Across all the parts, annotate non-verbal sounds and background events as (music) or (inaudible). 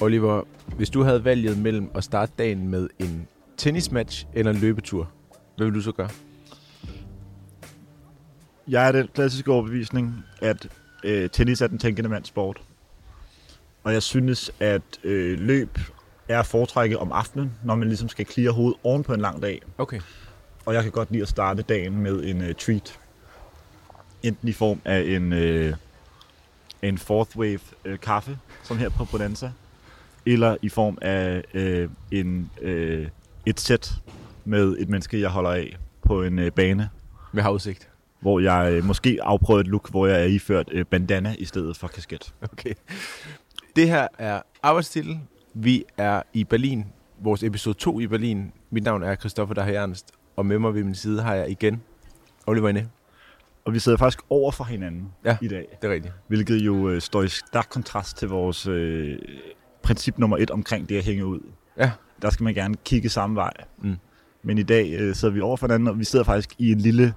Oliver, hvis du havde valget mellem at starte dagen med en tennismatch eller en løbetur, hvad vil du så gøre? Jeg er den klassiske overbevisning, at øh, tennis er den tænkende mands sport. Og jeg synes, at øh, løb er at foretrække om aftenen, når man ligesom skal clear hovedet oven på en lang dag. Okay. Og jeg kan godt lide at starte dagen med en øh, treat. Enten i form af en, øh, en fourth wave øh, kaffe, som her på Bonanza, eller i form af øh, en, øh, et sæt med et menneske, jeg holder af på en øh, bane, Med havudsigt. hvor jeg øh, måske afprøver et look, hvor jeg er iført øh, bandana i stedet for kasket. Okay. Det her er arbejdstitel. Vi er i Berlin. Vores episode 2 i Berlin. Mit navn er Christoffer Daher Ernst. Og med mig ved min side har jeg igen Oliver Inde. Og vi sidder faktisk over for hinanden Ja. i dag, Det er rigtigt. hvilket jo øh, står i stærk kontrast til vores øh, princip nummer et omkring det at hænge ud. Ja. Der skal man gerne kigge samme vej. Mm. Men i dag øh, sidder vi over for hinanden, og vi sidder faktisk i en lille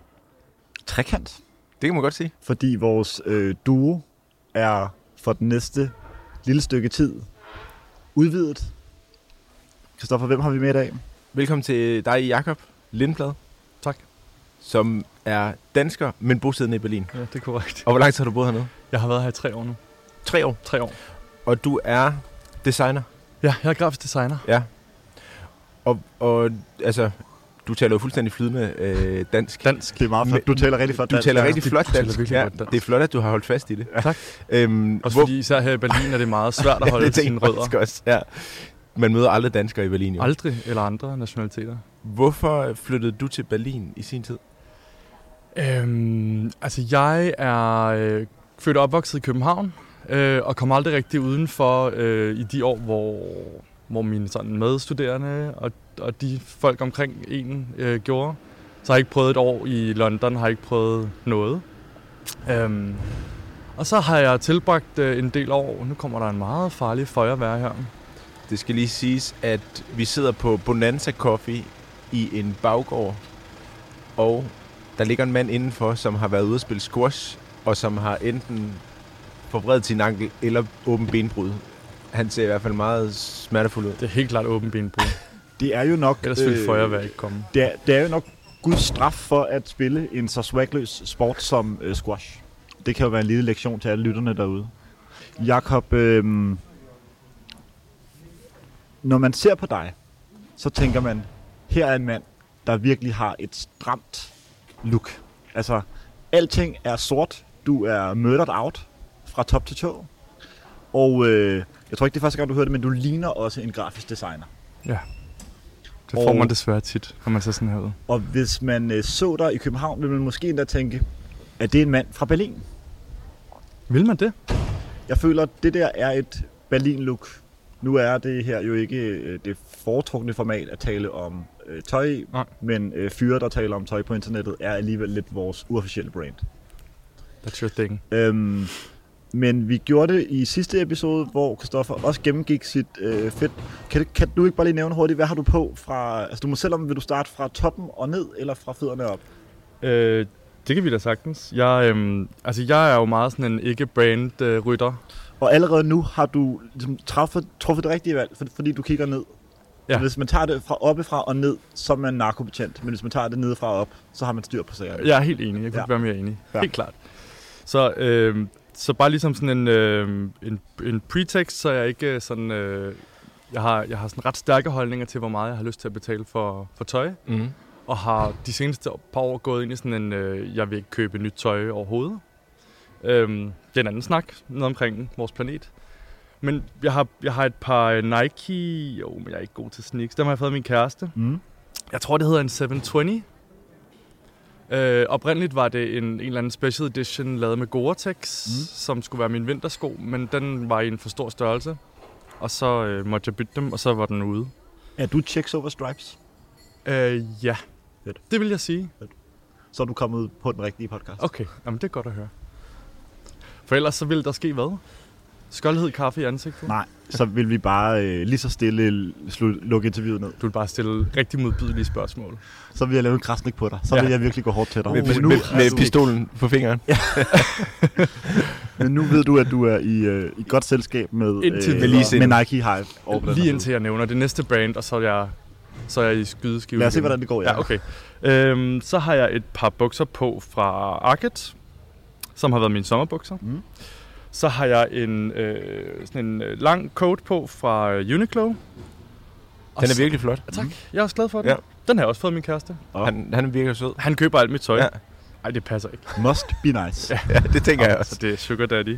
trekant, Det kan man godt sige. fordi vores øh, duo er for den næste lille stykke tid udvidet. Kristoffer, hvem har vi med i dag? Velkommen til dig, Jakob Lindblad. Tak. Som er dansker, men bosiddende i Berlin. Ja, det er korrekt. Og hvor lang tid har du boet hernede? Jeg har været her i tre år nu. Tre år. Tre år. Og du er designer. Ja, jeg er grafisk designer. Ja. Og, og altså, du taler jo fuldstændig flydende øh, dansk. Dansk. Det er meget flot. Du taler rigtig flot Du dansk. taler Ja. rigtig du flot taler dansk. virkelig Ja, godt dansk. det er flot, at du har holdt fast i det. Tak. Øhm, Også fordi især her i Berlin er det meget svært at (laughs) holde tænker sine rødder. også. Ja. Man møder aldrig danskere i Berlin. Jo. Aldrig eller andre nationaliteter. Hvorfor flyttede du til Berlin i sin tid? Øhm, altså, jeg er øh, født og opvokset i København, øh, og kom aldrig rigtig udenfor øh, i de år, hvor, hvor mine sådan medstuderende og, og de folk omkring en øh, gjorde. Så har jeg ikke prøvet et år i London, har jeg ikke prøvet noget. Øhm, og så har jeg tilbragt øh, en del år, nu kommer der en meget farlig føjervær her. Det skal lige siges, at vi sidder på Bonanza Coffee i en baggård, og der ligger en mand indenfor, som har været ude at spille squash, og som har enten forbredet sin ankel eller åben benbrud. Han ser i hvert fald meget smertefuld ud. Det er helt klart åben benbrud. (laughs) Det er jo nok... Ellers ville føjervær ikke komme. det, er, det er jo nok Guds straf for at spille en så swagløs sport som øh, squash. Det kan jo være en lille lektion til alle lytterne derude. Jakob, øh, når man ser på dig, så tænker man, her er en mand, der virkelig har et stramt look. Altså, alting er sort. Du er murdered out fra top til tå. Og øh, jeg tror ikke, det er første gang, du hører det, men du ligner også en grafisk designer. Det får Og- man desværre tit, når man ser sådan her ud. Og hvis man øh, så dig i København, ville man måske endda tænke, at det er en mand fra Berlin. Vil man det? Jeg føler, at det der er et Berlin-look. Nu er det her jo ikke øh, det foretrukne format at tale om øh, tøj Nej. men øh, fyre, der taler om tøj på internettet, er alligevel lidt vores uofficielle brand. That's your thing. Øhm, men vi gjorde det i sidste episode, hvor Christoffer også gennemgik sit øh, fedt. Kan, kan du ikke bare lige nævne hurtigt, hvad har du på fra... Altså du må selv om, vil du starte fra toppen og ned, eller fra fødderne op? Øh, det kan vi da sagtens. Jeg, øhm, altså, jeg er jo meget sådan en ikke-brand-rytter. Og allerede nu har du ligesom, truffet, truffet det rigtige valg, for, fordi du kigger ned. Ja. Så hvis man tager det fra oppefra og ned, så er man narkobetjent. Men hvis man tager det nedefra og op, så har man styr på sagerne. jeg er helt enig. Jeg kunne Ja. ikke være mere enig. Ja. Helt klart. Så, øh, så bare ligesom sådan en, øh, en, en pretext, så jeg ikke sådan... Øh, jeg har, jeg har sådan ret stærke holdninger til, hvor meget jeg har lyst til at betale for, for tøj. Mm. Og har de seneste par år gået ind i sådan en, øh, jeg vil ikke købe nyt tøj overhovedet. Øhm, det er en anden snak, noget omkring vores planet. Men jeg har, jeg har et par Nike, jo, men jeg er ikke god til sneaks. Dem har jeg fået af min kæreste. Mm. Jeg tror, det hedder en 720. Øh, oprindeligt var det en, en eller anden special edition lavet med Gore-Tex, Mm. som skulle være min vintersko, men den var i en for stor størrelse. Og så øh, måtte jeg bytte dem, og så var den ude. Er du checks over stripes? Øh, ja, Fedt. det vil jeg sige. Så er du kommet på den rigtige podcast. Okay, jamen det er godt at høre. For ellers så ville der ske hvad? Skoldhed kaffe i ansigtet? Nej, så vil vi bare øh, lige så stille slu, lukke interviewet ned. Du vil bare stille rigtig modbydelige spørgsmål. Så vil jeg lave en krasnik på dig. Så Ja. vil jeg virkelig gå hårdt til dig. Med, Men med, nu, med, med pistolen på fingeren. (laughs) Men nu ved du, at du er i, øh, i godt selskab med, øh, Indtil Med ligesindede. med Nike Hive. den Lige indtil jeg nævner det næste brand, og så er jeg, så er jeg i skydeskiven. Lad os se, hvordan det går. Ja, okay. Øhm, så har jeg et par bukser på fra Arket, som har været mine sommerbukser. Mm. Så har jeg en, øh, sådan en øh, lang coat på fra øh, Uniqlo. Den er så- virkelig flot. Ja, tak. Jeg er også glad for den. Ja. Den har jeg også fået min kæreste. Og Han, han virker sød. Han køber alt mit tøj. Ja. Ej, det passer ikke. Must be nice. Ja. (laughs) Ja, det tænker jeg Så også. det er Sugar Daddy.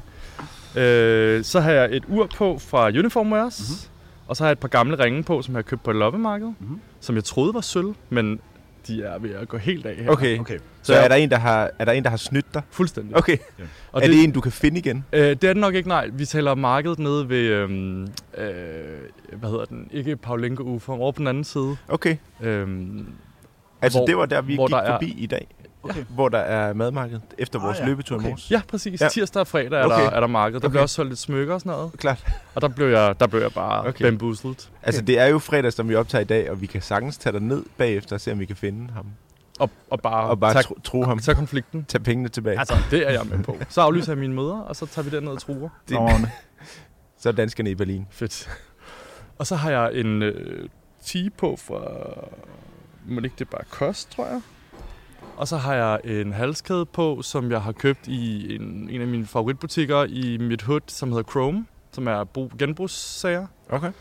Øh, så har jeg et ur på fra Uniform Wears. Mhm. Mm-hmm. Og så har jeg et par gamle ringe på, som jeg har købt på et loppemarked. Mhm. Mm-hmm. Som jeg troede var sølv, men de er ved at gå helt af her. Okay, Okay. så er der, en, der har, er der en, der har snydt dig? Fuldstændig. Okay. Og er det en, du kan finde igen? Øh, det er det nok ikke, nej. Vi taler markedet nede ved, øhm, øh, hvad hedder den, ikke Paulinko Ufer, over på den anden side. Okay. Øhm, Altså, Hvor- det var der, vi hvor gik der er- forbi i dag. Okay. Hvor der er madmarked efter Ah, vores ja. løbetur i Okay. morges. ja, præcis. Ja. Ja. Tirsdag og fredag er, Okay. der, er der marked. Der Okay. bliver også solgt lidt smykker og sådan noget. Klart. Og der blev jeg, der blev jeg bare Okay. okay. bamboozled. Altså, det er jo fredag, som vi optager i dag, og vi kan sagtens tage dig ned bagefter og se, om vi kan finde ham. Og, og bare, Og bare tage, tro, tro ham. tage konflikten. Tage pengene tilbage. Altså, det er jeg med på. Så aflyser jeg mine møder, og så tager vi derned og truer. Det- Nå, Så er danskerne i Berlin. Fedt. Og så har jeg en øh, tige på fra... Må det ikke det er bare kost, tror jeg. Og så har jeg en halskæde på, som jeg har købt i en, en af mine favoritbutikker i mit hood, som hedder Chrome, som er brug, genbrugssager. Okay.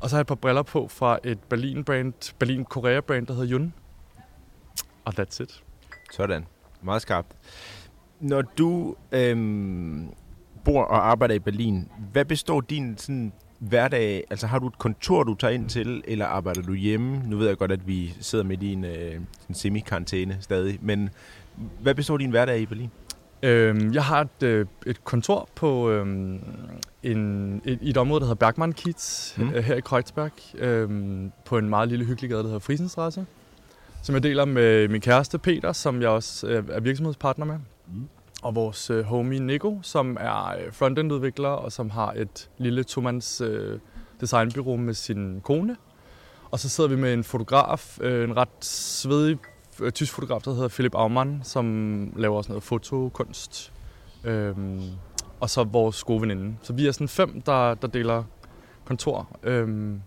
Og så har jeg et par briller på fra et Berlin-brand, Berlin-Korea-brand, der hedder Yun. Og that's it. Sådan. Meget skarpt. Når du øhm, bor og arbejder i Berlin, hvad består din sådan, hverdag? Altså har du et kontor, du tager ind til, eller arbejder du hjemme? Nu ved jeg godt, at vi sidder midt i en, øh, semi-karantæne stadig, men hvad består din hverdag i Berlin? Øhm, jeg har et, øh, et kontor på øhm, en, et, i et område, der hedder Bergmann-Kiez, Mm. mm. her i Kreuzberg, øhm, på en meget lille hyggelig gade, der hedder Friesenstraße, som jeg deler med min kæreste Peter, som jeg også øh, er virksomhedspartner med, Mm. Og vores øh, homie Nico, som er øh, frontend-udvikler, og som har et lille tomands øh, designbyrå med sin kone. Og så sidder vi med en fotograf, øh, en ret svedig øh, tysk fotograf, der hedder Philip Aumann, som laver sådan noget fotokunst. Øhm, og så vores gode veninde. Så vi er sådan fem, der, der deler kontor. Øhm,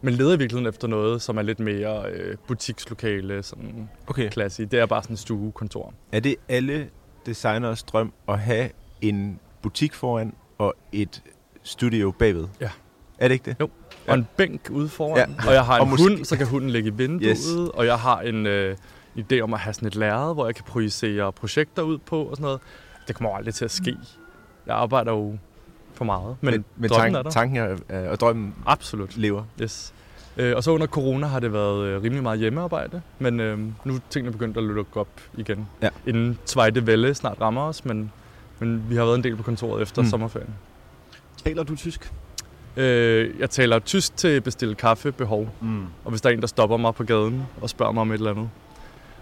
men leder i virkeligheden efter noget, som er lidt mere øh, butikslokale, sådan Okay. klasse. Det er bare sådan en stuekontor. Er det alle designers drøm at have en butik foran og et studio bagved? Ja. Er det ikke det? Jo. Ja. Og en bænk ude foran. Ja. Og jeg har Og en måske- hund, så kan hunden ligge i vinduet. Yes. Og jeg har en øh, idé om at have sådan et lærred, hvor jeg kan projicere projekter ud på og sådan noget. Det kommer aldrig til at ske. Jeg arbejder jo for meget. Men, men, men drømmen tank, er der. tanken er, er, og drømmen Absolut. lever. Yes. Øh, og så under corona har det været øh, rimelig meget hjemmearbejde, men øh, nu er tingene begyndt at lukke op igen. Ja. Inden Zweite Welle snart rammer os, men, men vi har været en del på kontoret efter Mm. mm. sommerferien. Taler du tysk? Øh, jeg taler tysk til bestille kaffe behov, Mm. og hvis der er en, der stopper mig på gaden og spørger mig om et eller andet.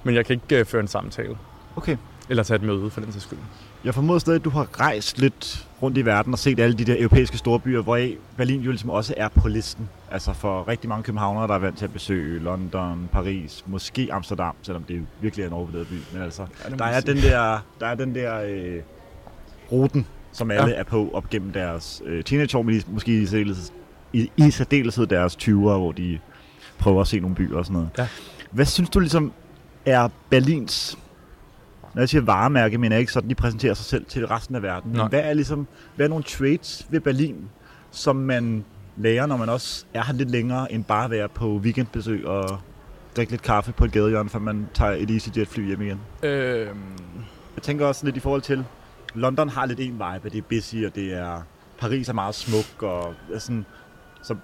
Men jeg kan ikke øh, føre en samtale, Okay. Eller tage et møde for den sags skyld. Jeg formoder stadig, at du har rejst lidt rundt i verden og set alle de der europæiske storbyer, hvor Berlin jo ligesom også er på listen. Altså for rigtig mange københavnere, der er vant til at besøge London, Paris, måske Amsterdam, selvom det virkelig er en overvurderet by. Men altså, Ja, der er sige. den der, der, er den der øh, ruten, som alle Ja. er på op gennem deres øh, teenageår, men måske i særdeleshed, i, i særdeleshed deres 20'ere, hvor de prøver at se nogle byer og sådan noget. Ja. Hvad synes du ligesom er Berlins når jeg siger varemærke, mener jeg ikke sådan, de præsenterer sig selv til resten af verden. Men hvad er ligesom, hvad er nogle traits ved Berlin, som man lærer, når man også er her lidt længere, end bare at være på weekendbesøg og drikke lidt kaffe på et gadehjørne, før man tager et EasyJet-fly hjem igen? Øh, Jeg tænker også lidt i forhold til, London har lidt en vibe, det er busy, og det er, Paris er meget smuk, og sådan, så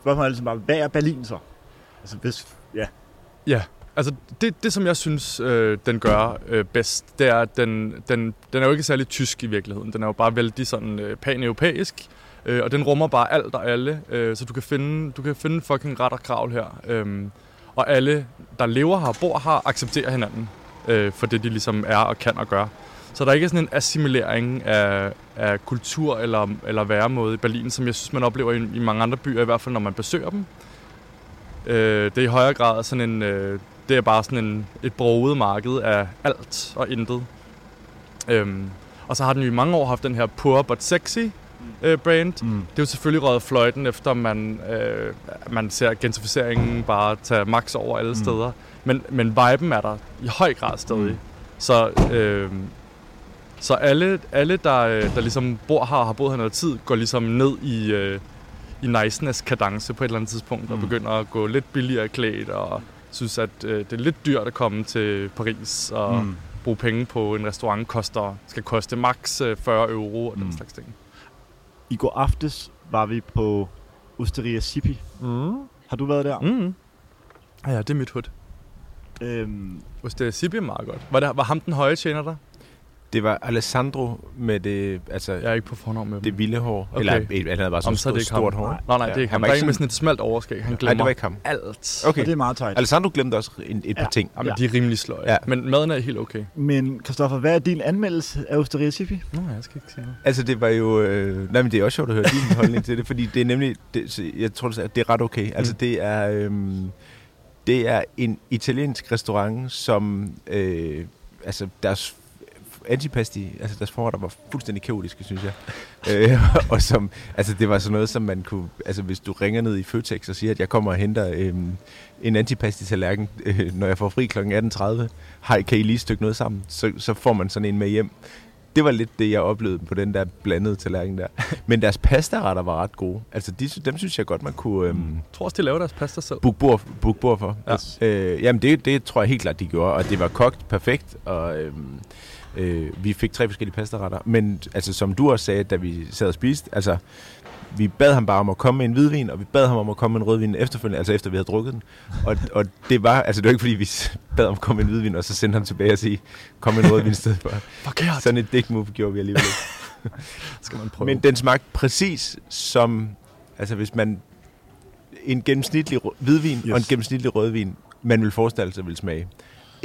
spørgsmålet er ligesom bare, hvad er Berlin så? Altså hvis, ja, Ja, altså det, det som jeg synes, øh, den gør øh, bedst, det er, at den, den, den er jo ikke særlig tysk i virkeligheden. Den er jo bare vældig sådan øh, pan-europæisk, øh, og den rummer bare alt og alle, øh, så du kan finde, du kan finde fucking ret og kravl her. Øh, og alle, der lever her og bor her, accepterer hinanden øh, for det, de ligesom er og kan og gør. Så der er ikke sådan en assimilering af, af kultur eller, eller væremåde i Berlin, som jeg synes, man oplever i, i mange andre byer, i hvert fald når man besøger dem. Øh, det er i højere grad sådan en... Øh, det er bare sådan en, et broget marked af alt og intet. Øhm, og så har den jo i mange år haft den her poor but sexy øh, brand. Mm. Det er jo selvfølgelig røget fløjten, efter man, øh, man ser gentrificeringen bare tage max over alle Mm. steder. Men, men viben er der i høj grad stadig. Mm. Så, øh, så alle, alle der, øh, der ligesom bor her og har boet her noget tid, går ligesom ned i, øh, i niceness kadence på et eller andet tidspunkt, og Mm. begynder at gå lidt billigere klædt, og synes, at øh, det er lidt dyrt at komme til Paris, og mm. Bruge penge på en restaurant koster, skal koste max øh, 40 euro og den Mm. slags ting. I går aftes var vi på Osteria Sipi. Mm. Har du været der? Mm. Ja, det er mit hud. Øhm, det Sibi er meget godt. Var, det, var ham den høje tjener der? Det var Alessandro med det, altså, Jeg er ikke på fornavn med det vilde hår. Okay. Eller han havde bare sådan Om, et så stort, ikke stort hår. Nej, nej, det er ikke ham. Han var ikke med sådan- et smalt overskæg. Han Nej, glemmer det var ikke ham. alt. Okay. Og det er meget tight. Alessandro glemte også en, et par Ja. ting. Jamen, Ja. de er rimelig sløje. Ja. Men maden er helt okay. Men Christoffer, hvad er din anmeldelse af Osteria Sipi? Nå, jeg skal ikke sige noget. Altså, det var jo... Øh, nej, men det er også sjovt at høre din holdning til det, fordi det er nemlig... Det, jeg tror, det er- det er ret okay. Altså, Mm. det er... Øh, det er en italiensk restaurant, som... Øh, altså, deres antipasti, altså deres forretter var fuldstændig kaotiske, synes jeg. (laughs) øh, og som, altså det var sådan noget, som man kunne, altså hvis du ringer ned i Føtex og siger, at jeg kommer og henter øh, en antipasti tallerken, øh, når jeg får fri kl. 18.30, hej, kan I lige stykke noget sammen? Så, så får man sådan en med hjem. Det var lidt det, jeg oplevede på den der blandede tallerken der. Men deres pastaretter var ret gode. Altså, de, dem synes jeg godt, man kunne øhm, Jeg tror også, de laver deres pasta selv. booke bord, book bord for. Ja. Øh, jamen, det, det tror jeg helt klart, de gjorde. Og det var kogt perfekt, og øhm, øh, vi fik tre forskellige pastaretter. Men altså, som du også sagde, da vi sad og spiste, altså, vi bad ham bare om at komme med en hvidvin, og vi bad ham om at komme med en rødvin efterfølgende, altså efter vi havde drukket den. Og, og det var, altså det var ikke fordi, vi (laughs) bad om at komme med en hvidvin, og så sendte ham tilbage og sige, kom med en rødvin i stedet for. (laughs) Forkert. Sådan et dick move gjorde vi alligevel ikke. (laughs) skal man prøve. Men den smagte præcis som, altså hvis man, en gennemsnitlig hvidvin yes. og en gennemsnitlig rødvin, man vil forestille sig vil smage.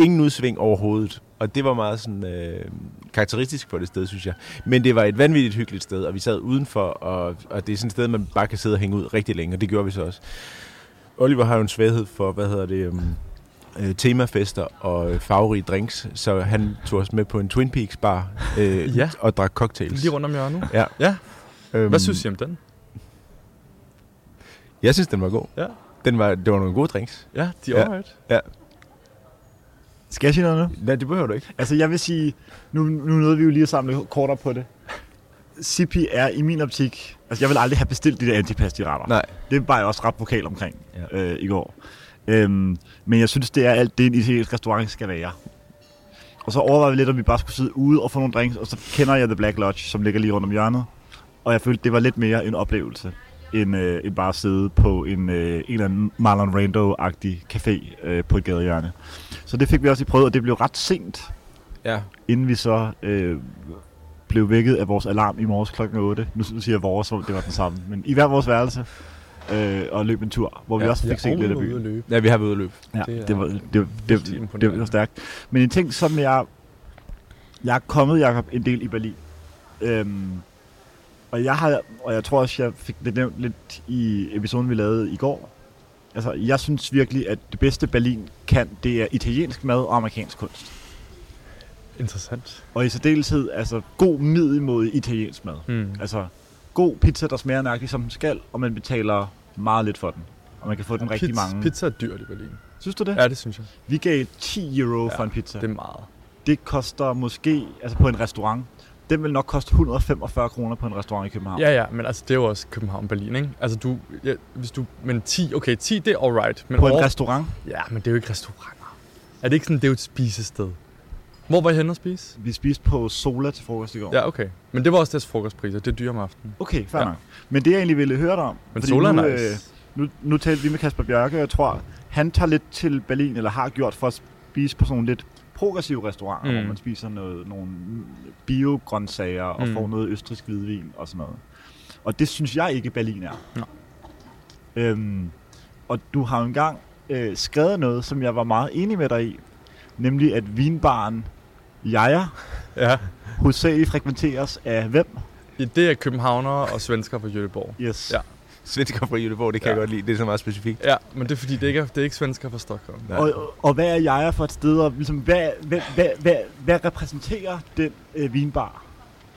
Ingen udsving overhovedet. Og det var meget sådan øh, karakteristisk for det sted, synes jeg. Men det var et vanvittigt hyggeligt sted, og vi sad udenfor, og, og det er sådan et sted, man bare kan sidde og hænge ud rigtig længe, og det gjorde vi så også. Oliver har jo en svaghed for, hvad hedder det, um, øh, temafester og øh, farverige drinks, så han tog os med på en Twin Peaks bar øh, Ja. og drak cocktails. Lige rundt om hjørnet. Ja. Ja. Øhm, Hvad synes I om den? Jeg synes, den var god. Ja. Den var, det var nogle gode drinks. Ja, de Ja. er alright. Skal jeg sige noget nu? Nej, det behøver du ikke. Altså, jeg vil sige, nu, nu nåede vi jo lige at samle korter på det. Sipi er i min optik... Altså, jeg vil aldrig have bestilt de der antipasti-retter. Nej. Det var jeg også ret vokal omkring Ja. øh, i går. Øhm, men jeg synes, det er alt det, en italiensk restaurant skal være. Og så overvejede vi lidt, om vi bare skulle sidde ude og få nogle drinks, og så kender jeg The Black Lodge, som ligger lige rundt om hjørnet. Og jeg følte, det var lidt mere en oplevelse, end, øh, end bare at sidde på en, øh, en eller anden Marlon Rando-agtig café øh, på et gadehjørne. Så det fik vi også i prøvet, og det blev ret sent, Ja. inden vi så øh, blev vækket af vores alarm i morges klokken 8. Nu siger jeg vores, det var den samme. Men i hver vores værelse. Øh, og løb en tur, hvor vi Ja. også fik set lidt af byen. løbe. Ja, vi har været ude at løbe. Ja, Det det, er det, var, det, det, det, det, var stærkt. Men en ting, som jeg... Jeg er kommet, Jacob, en del i Berlin. Øhm, og jeg har, og jeg tror også, jeg fik det nævnt lidt i episoden, vi lavede i går. Altså, jeg synes virkelig, at det bedste Berlin kan, det er italiensk mad og amerikansk kunst. Interessant. Og i særdeleshed, altså, god middelmodig italiensk mad. Mm. Altså, god pizza, der smager nøjagtigt, som den skal, og man betaler meget lidt for den. Og man kan få den rigtig pizza, mange. Pizza er dyrt i Berlin. Synes du det? Ja, det synes jeg. Vi gav 10 euro Ja, for en pizza. Det er meget. Det koster måske, altså på en restaurant, den vil nok koste 145 kroner på en restaurant i København. Ja, ja, men altså, det er jo også København-Berlin, ikke? Altså, du, ja, hvis du, men 10, okay, 10, det er alright. Men På en over- restaurant. Ja, men det er jo ikke restauranter. Er det ikke sådan, det er jo et spisested? Hvor var I henne at spise? Vi spiste på Sola til frokost i går. Ja, okay. Men det var også deres frokostpriser. Det er dyre om aftenen. Okay, fair Ja. nok. Men det jeg egentlig ville høre dig om, Men Sola er nu, nice. øh, nu, nu talte vi med Kasper Bjørke, og jeg tror, han tager lidt til Berlin, eller har gjort for at spise på sådan nogle lidt progressive restauranter, Mm. hvor man spiser noget, nogle biogrøntsager og Mm. får noget østrisk hvidvin og sådan noget. Og det synes jeg ikke, Berlin er. Nå. Øhm, og du har jo engang øh, skrevet noget, som jeg var meget enig med dig i, nemlig at vinbaren Jaja Ja. hovedsageligt frekventeres af hvem? Det er københavnere og svensker fra Göteborg. Yes. Ja. Svensker fra Göteborg, det kan ja. Ja. jeg godt lide. Det er så meget specifikt. Ja, men det er fordi, det ikke er, det er ikke svensker fra Stockholm. Nej. Og, og- og hvad er jeg for et sted, og ligesom, hvad, hvad, hvad, hvad, hvad repræsenterer den øh, vinbar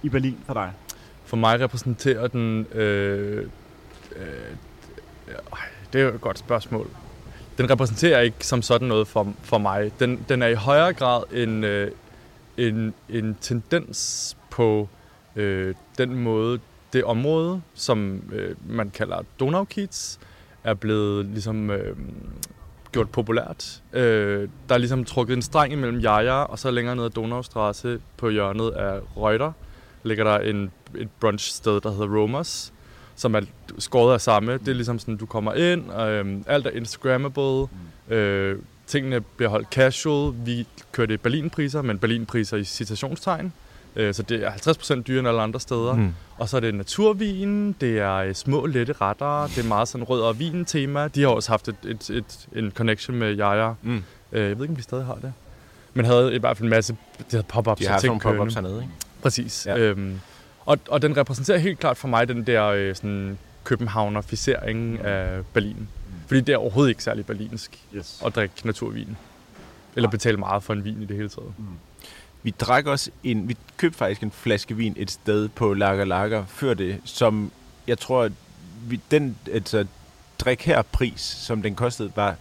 i Berlin for dig? For mig repræsenterer den... Øh, øh, øh, det er jo et godt spørgsmål. Den repræsenterer ikke som sådan noget for, for mig. Den, den er i højere grad en, øh, en, en tendens på øh, den måde, det område, som øh, man kalder Donaukiez, er blevet ligesom øh, gjort populært. Øh, der er ligesom trukket en streng imellem Jaja, og så længere ned ad Donaustrasse på hjørnet af Reuter, ligger der en, et brunchsted, der hedder Romers, som er skåret af samme. Det er ligesom sådan, du kommer ind, og øhm, alt er Instagrammable, øh, tingene bliver holdt casual. Vi kørte Berlinpriser, men Berlinpriser i citationstegn. Øh, så det er 50% dyrere end alle andre steder. Mm. Og så er det naturvin, det er øh, små, lette retter, det er meget sådan rød og vin tema. De har også haft et, et, et, en connection med Jaja. Mm. Øh, jeg ved ikke, om de stadig har det. Men havde i hvert fald en masse det havde pop-ups De har sådan ting nogle kørende. pop-ups hernede, ikke? Præcis. Ja. Øhm, og, og den repræsenterer helt klart for mig den der øh, sådan, københavnerficering af Berlin. Fordi det er overhovedet ikke særlig berlinsk Yes. at drikke naturvin. Eller betale meget for en vin i det hele taget. Vi drak også en, vi købte faktisk en flaske vin et sted på Lager Lager før det, som jeg tror, at vi, den altså, drik her pris, som den kostede, var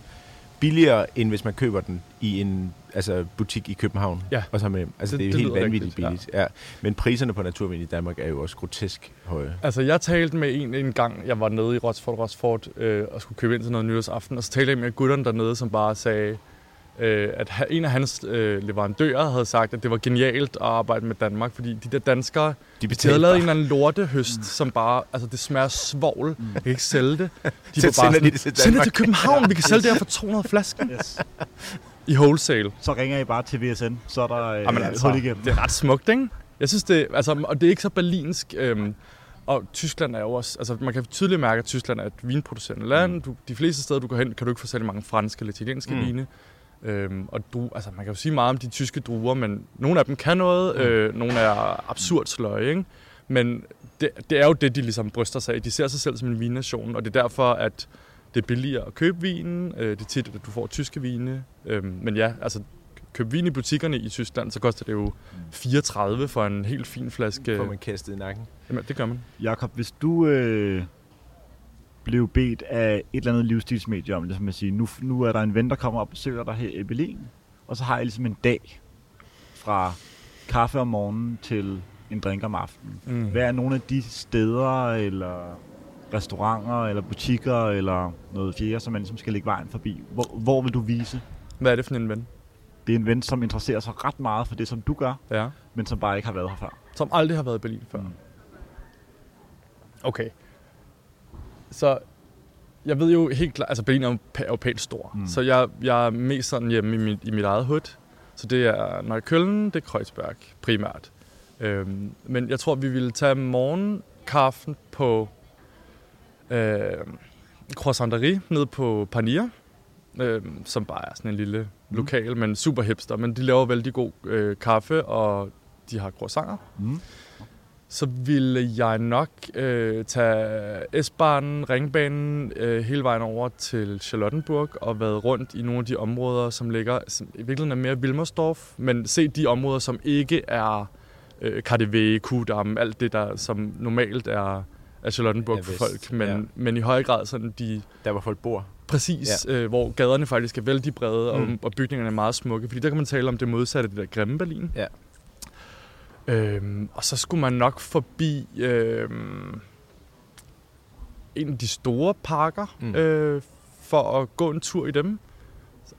billigere, end hvis man køber den i en altså, butik i København. Ja. Og så med, altså, det, Det- er jo det helt vanvittigt rigtigt, ja. billigt. Ja. Men priserne på naturvin i Danmark er jo også grotesk høje. Altså, jeg talte med en en gang, jeg var nede i Rotsford, Rotsford øh, og skulle købe ind til noget nytårsaften, og så talte jeg med gutterne dernede, som bare sagde, øh, at en af hans øh, leverandører havde sagt, at det var genialt at arbejde med Danmark, fordi de der danskere, De de havde lavet en eller anden lortehøst, mm. som bare, altså det smager svovl, mm. jeg kan ikke sælge det. (laughs) De Så var bare sådan, det til send det Danmark." til København, vi kan sælge det her for (laughs) 200 flasker yes. i wholesale. Så ringer I bare til VSN, så er der øh, Jamen altså, hul igennem. det er ret smukt, ikke? Jeg synes det, altså, og det er ikke så berlinsk. Øhm, og Tyskland er jo også, altså man kan tydeligt mærke, at Tyskland er et vinproducerende land. Du, de fleste steder, du går hen, kan du ikke få særlig mange franske eller italienske Mm. mm. vine. Øhm, og du, altså man kan jo sige meget om de tyske druer, men nogle af dem kan noget, Mm. øh, nogle er absurd sløje, ikke? Men det, det er jo det, de ligesom bryster sig af. De ser sig selv som en vinnation, og det er derfor, at det er billigere at købe vinen. Øh, det er tit, at du får tyske vine. Øhm, men ja, altså køb vin i butikkerne i Tyskland, så koster det jo 34 for en helt fin flaske. Får man kastet i nakken. Jamen, det gør man. Jakob, hvis du øh, blev bedt af et eller andet livsstilsmedie om, ligesom at sige, nu, nu er der en ven, der kommer og besøger dig her i Berlin, og så har jeg ligesom en dag fra kaffe om morgenen til en drink om aftenen. Mm. Hvad er nogle af de steder, eller restauranter, eller butikker, eller noget fjerde, som man ligesom skal lægge vejen forbi? Hvor, hvor vil du vise? Hvad er det for en ven? Det er en ven, som interesserer sig ret meget for det, som du gør, Ja. men som bare ikke har været her før. Som aldrig har været i Berlin før. Mm. Okay. Så jeg ved jo helt klart, altså Berlin er jo, pænt stor. Mm. Mm. Så jeg, jeg er mest sådan hjemme i mit, i mit eget hood. Så det er Neukölln, det er Kreuzberg primært. Øhm, men jeg tror, vi ville tage morgenkaffen på øh, Croissanterie nede på Panier, øh, som bare er sådan en lille Mm. lokal, men super hipster. Men de laver vældig god øh, kaffe, og de har croissanter. Mm. Så ville jeg nok øh, tage S-banen, ringbanen, øh, hele vejen over til Charlottenburg og været rundt i nogle af de områder, som ligger, som i virkeligheden er mere Wilmersdorf, men se de områder, som ikke er øh, KDV, Kudam, alt det der, som normalt er, er Charlottenburg Ja, for folk, men, ja. men i høj grad sådan de Der hvor folk bor. præcis, ja. øh, hvor gaderne faktisk er vældig brede, Mm. og, og bygningerne er meget smukke, fordi der kan man tale om det modsatte, det der grimme Berlin. Ja. Øhm, og så skulle man nok forbi øhm, en af de store parker, Mm. øh, for at gå en tur i dem.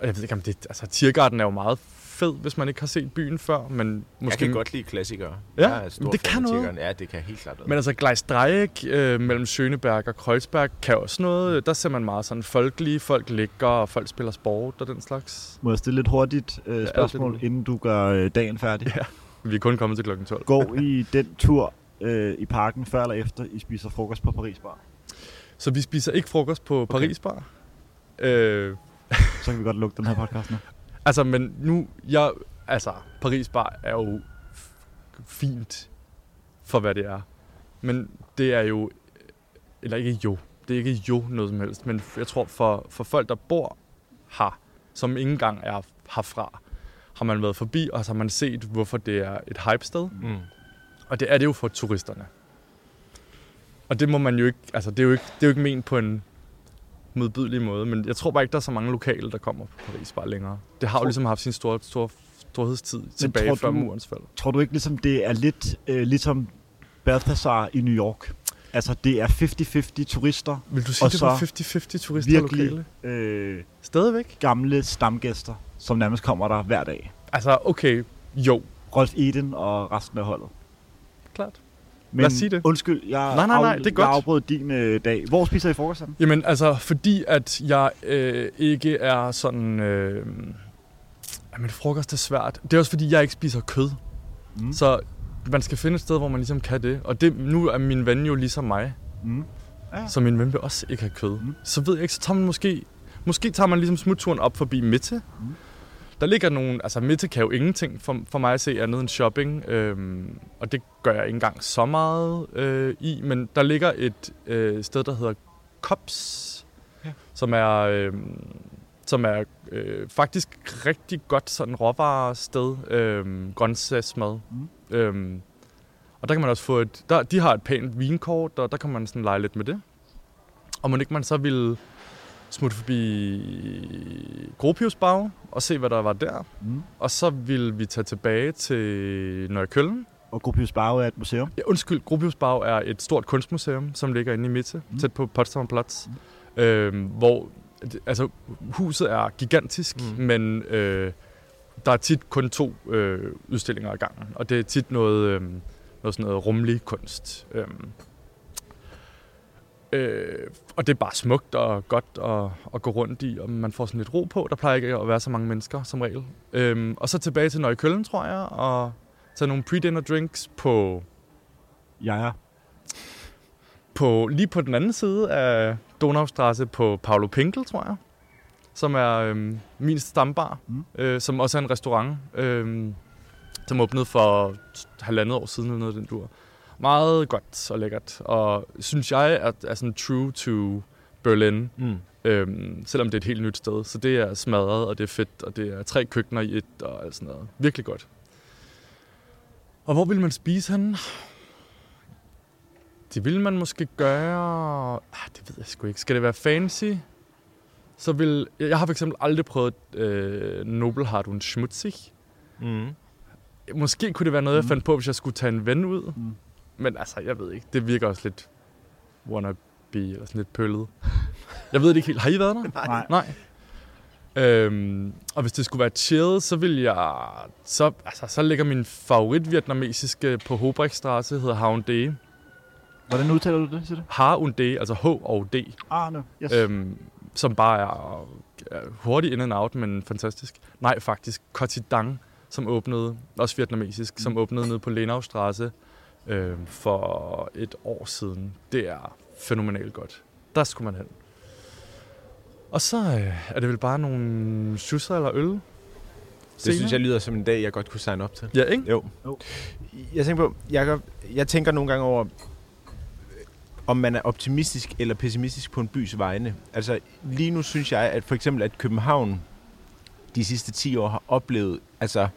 Jeg ved ikke om det... Altså, Tiergarten er jo meget fed, hvis man ikke har set byen før, men Måske... Jeg kan godt lide klassikere. Ja, jeg er stor men det kan noget. Tiggeren. Ja, det kan helt klart noget. Men altså Gleisdreieck øh, mellem Schöneberg og Kreuzberg kan også noget. Der ser man meget sådan folkelige, folk ligger, og folk spiller sport og den slags. Må jeg stille et hurtigt øh, spørgsmål, det. inden du gør øh, dagen færdig? Ja. Vi er kun kommet til klokken 12. Går I den tur øh, i parken før eller efter, I spiser frokost på Paris Bar? Så vi spiser ikke frokost på Paris Bar. Øh, Så kan vi godt lukke den her podcast nu. (laughs) altså, men nu, jeg, altså, Paris Bar er jo fint for, hvad det er. Men det er jo, eller ikke jo, det er ikke jo noget som helst, men jeg tror for, for folk, der bor her, som ikke engang er herfra, har man været forbi, og så har man set, hvorfor det er et hype-sted. Mm. Og det er det jo for turisterne. Og det må man jo ikke, altså det er jo ikke, det er jo ikke ment på en modbydelig måde, men jeg tror bare ikke, der er så mange lokale, der kommer på Paris bare længere. Det har jo ligesom haft sin store, store storhedstid tilbage tror før du- murens fald. Tror du ikke, ligesom det er lidt øh, ligesom Balthasar i New York? Altså, det er 50-50 turister, Vil du sige, Og det var så 50-50 turister virkelig lokale? øh, Stadigvæk? gamle stamgæster, som nærmest kommer der hver dag. Altså, okay, jo, Rolf Eden og resten af holdet. klart. Men Lad os sige det. undskyld, jeg, Nej, nej, nej, det er godt. jeg afbrød din øh, dag. Hvor spiser I frokost? henne? Jamen, altså, fordi at jeg øh, ikke er sådan... Øh, jamen, frokost er svært. Det er også fordi, jeg ikke spiser kød. Mm. Så man skal finde et sted, hvor man ligesom kan det. Og det, nu er min ven jo ligesom mig. Mm. Ja. Så min ven vil også ikke have kød. Mm. Så ved jeg ikke, så tager man måske... Måske tager man ligesom smutturen op forbi Mitte. Mm. Der ligger nogle... Altså, Mitte kan jo ingenting for, for mig at se andet end shopping. Øhm, og det gør jeg ikke engang så meget øh, i. Men der ligger et øh, sted, der hedder Kops. Ja. Som er... Øh, som er øh, faktisk rigtig godt sådan råvarested. Øh, grøntsagsmad. Mm. Øhm, og der kan man også få et... Der, de har et pænt vinkort, og der kan man sådan lege lidt med det. Og må ikke man så ville smutte forbi Gropiusbag og se, hvad der var der. Mm. Og så ville vi tage tilbage til Nøjekøllen. Og Gropius Bauer er et museum. Ja, undskyld, Gropiusbag er et stort kunstmuseum, som ligger inde i Mitte, Mm. tæt på Potsdamer Platz. Mm. Øhm, hvor altså, huset er gigantisk, Mm. men øh, der er tit kun to øh, udstillinger ad gangen. Og det er tit noget, øh, noget sådan noget rummelig kunst. Øhm, øh, og det er bare smukt og godt at, at gå rundt i, og man får sådan lidt ro på. Der plejer ikke at være så mange mennesker som regel. Øhm, og så tilbage til Nøjekøllen, tror jeg, og tage nogle pre-dinner drinks på Ja, ja. på, lige på den anden side af Donaustrasse på Paolo Pinkel, tror jeg, som er øhm, min stambar, Mm. øh, som også er en restaurant, øhm, som åbnede for halvandet år siden eller noget den dur. Meget godt og lækkert, og synes jeg er, er sådan true to Berlin, Mm. øhm, selvom det er et helt nyt sted. Så det er smadret, og det er fedt, og det er tre køkkener i et, og alt sådan noget. Virkelig godt. Og hvor vil man spise henne? Det ville man måske gøre... Ah, det ved jeg sgu ikke. Skal det være fancy? Så vil... Jeg har for eksempel aldrig prøvet øh, Nobelhart und Schmutzig. Mm. Måske kunne det være noget, jeg Mm. fandt på, hvis jeg skulle tage en ven ud. Mm. Men altså, jeg ved ikke. Det virker også lidt wannabe, eller sådan lidt pøllet. Jeg ved det ikke helt. Har I været der? Nej. Nej. Øhm, og hvis det skulle være chill, så vil jeg... Så, altså, så ligger min favorit vietnamesiske på Hobrechtstrasse, hedder Haunde. Hvordan udtaler du det, siger det? Haunde, altså H og D. Ah, no. Yes. Øhm, som bare er, hurtigt in and out, men fantastisk. Nej, faktisk. Kotidang, som åbnede, også vietnamesisk, som åbnede nede på Lenaustrasse øhm, for et år siden. Det er fænomenalt godt. Der skulle man hen. Og så øh, er det vel bare nogle schusser eller øl. Det synes jeg lyder som en dag, jeg godt kunne signe op til. Ja, ikke? Jo. Jo. Jeg tænker på, Jacob, jeg tænker nogle gange over, om man er optimistisk eller pessimistisk på en bys vegne. Altså lige nu synes jeg, at for eksempel at København de sidste 10 år har oplevet, altså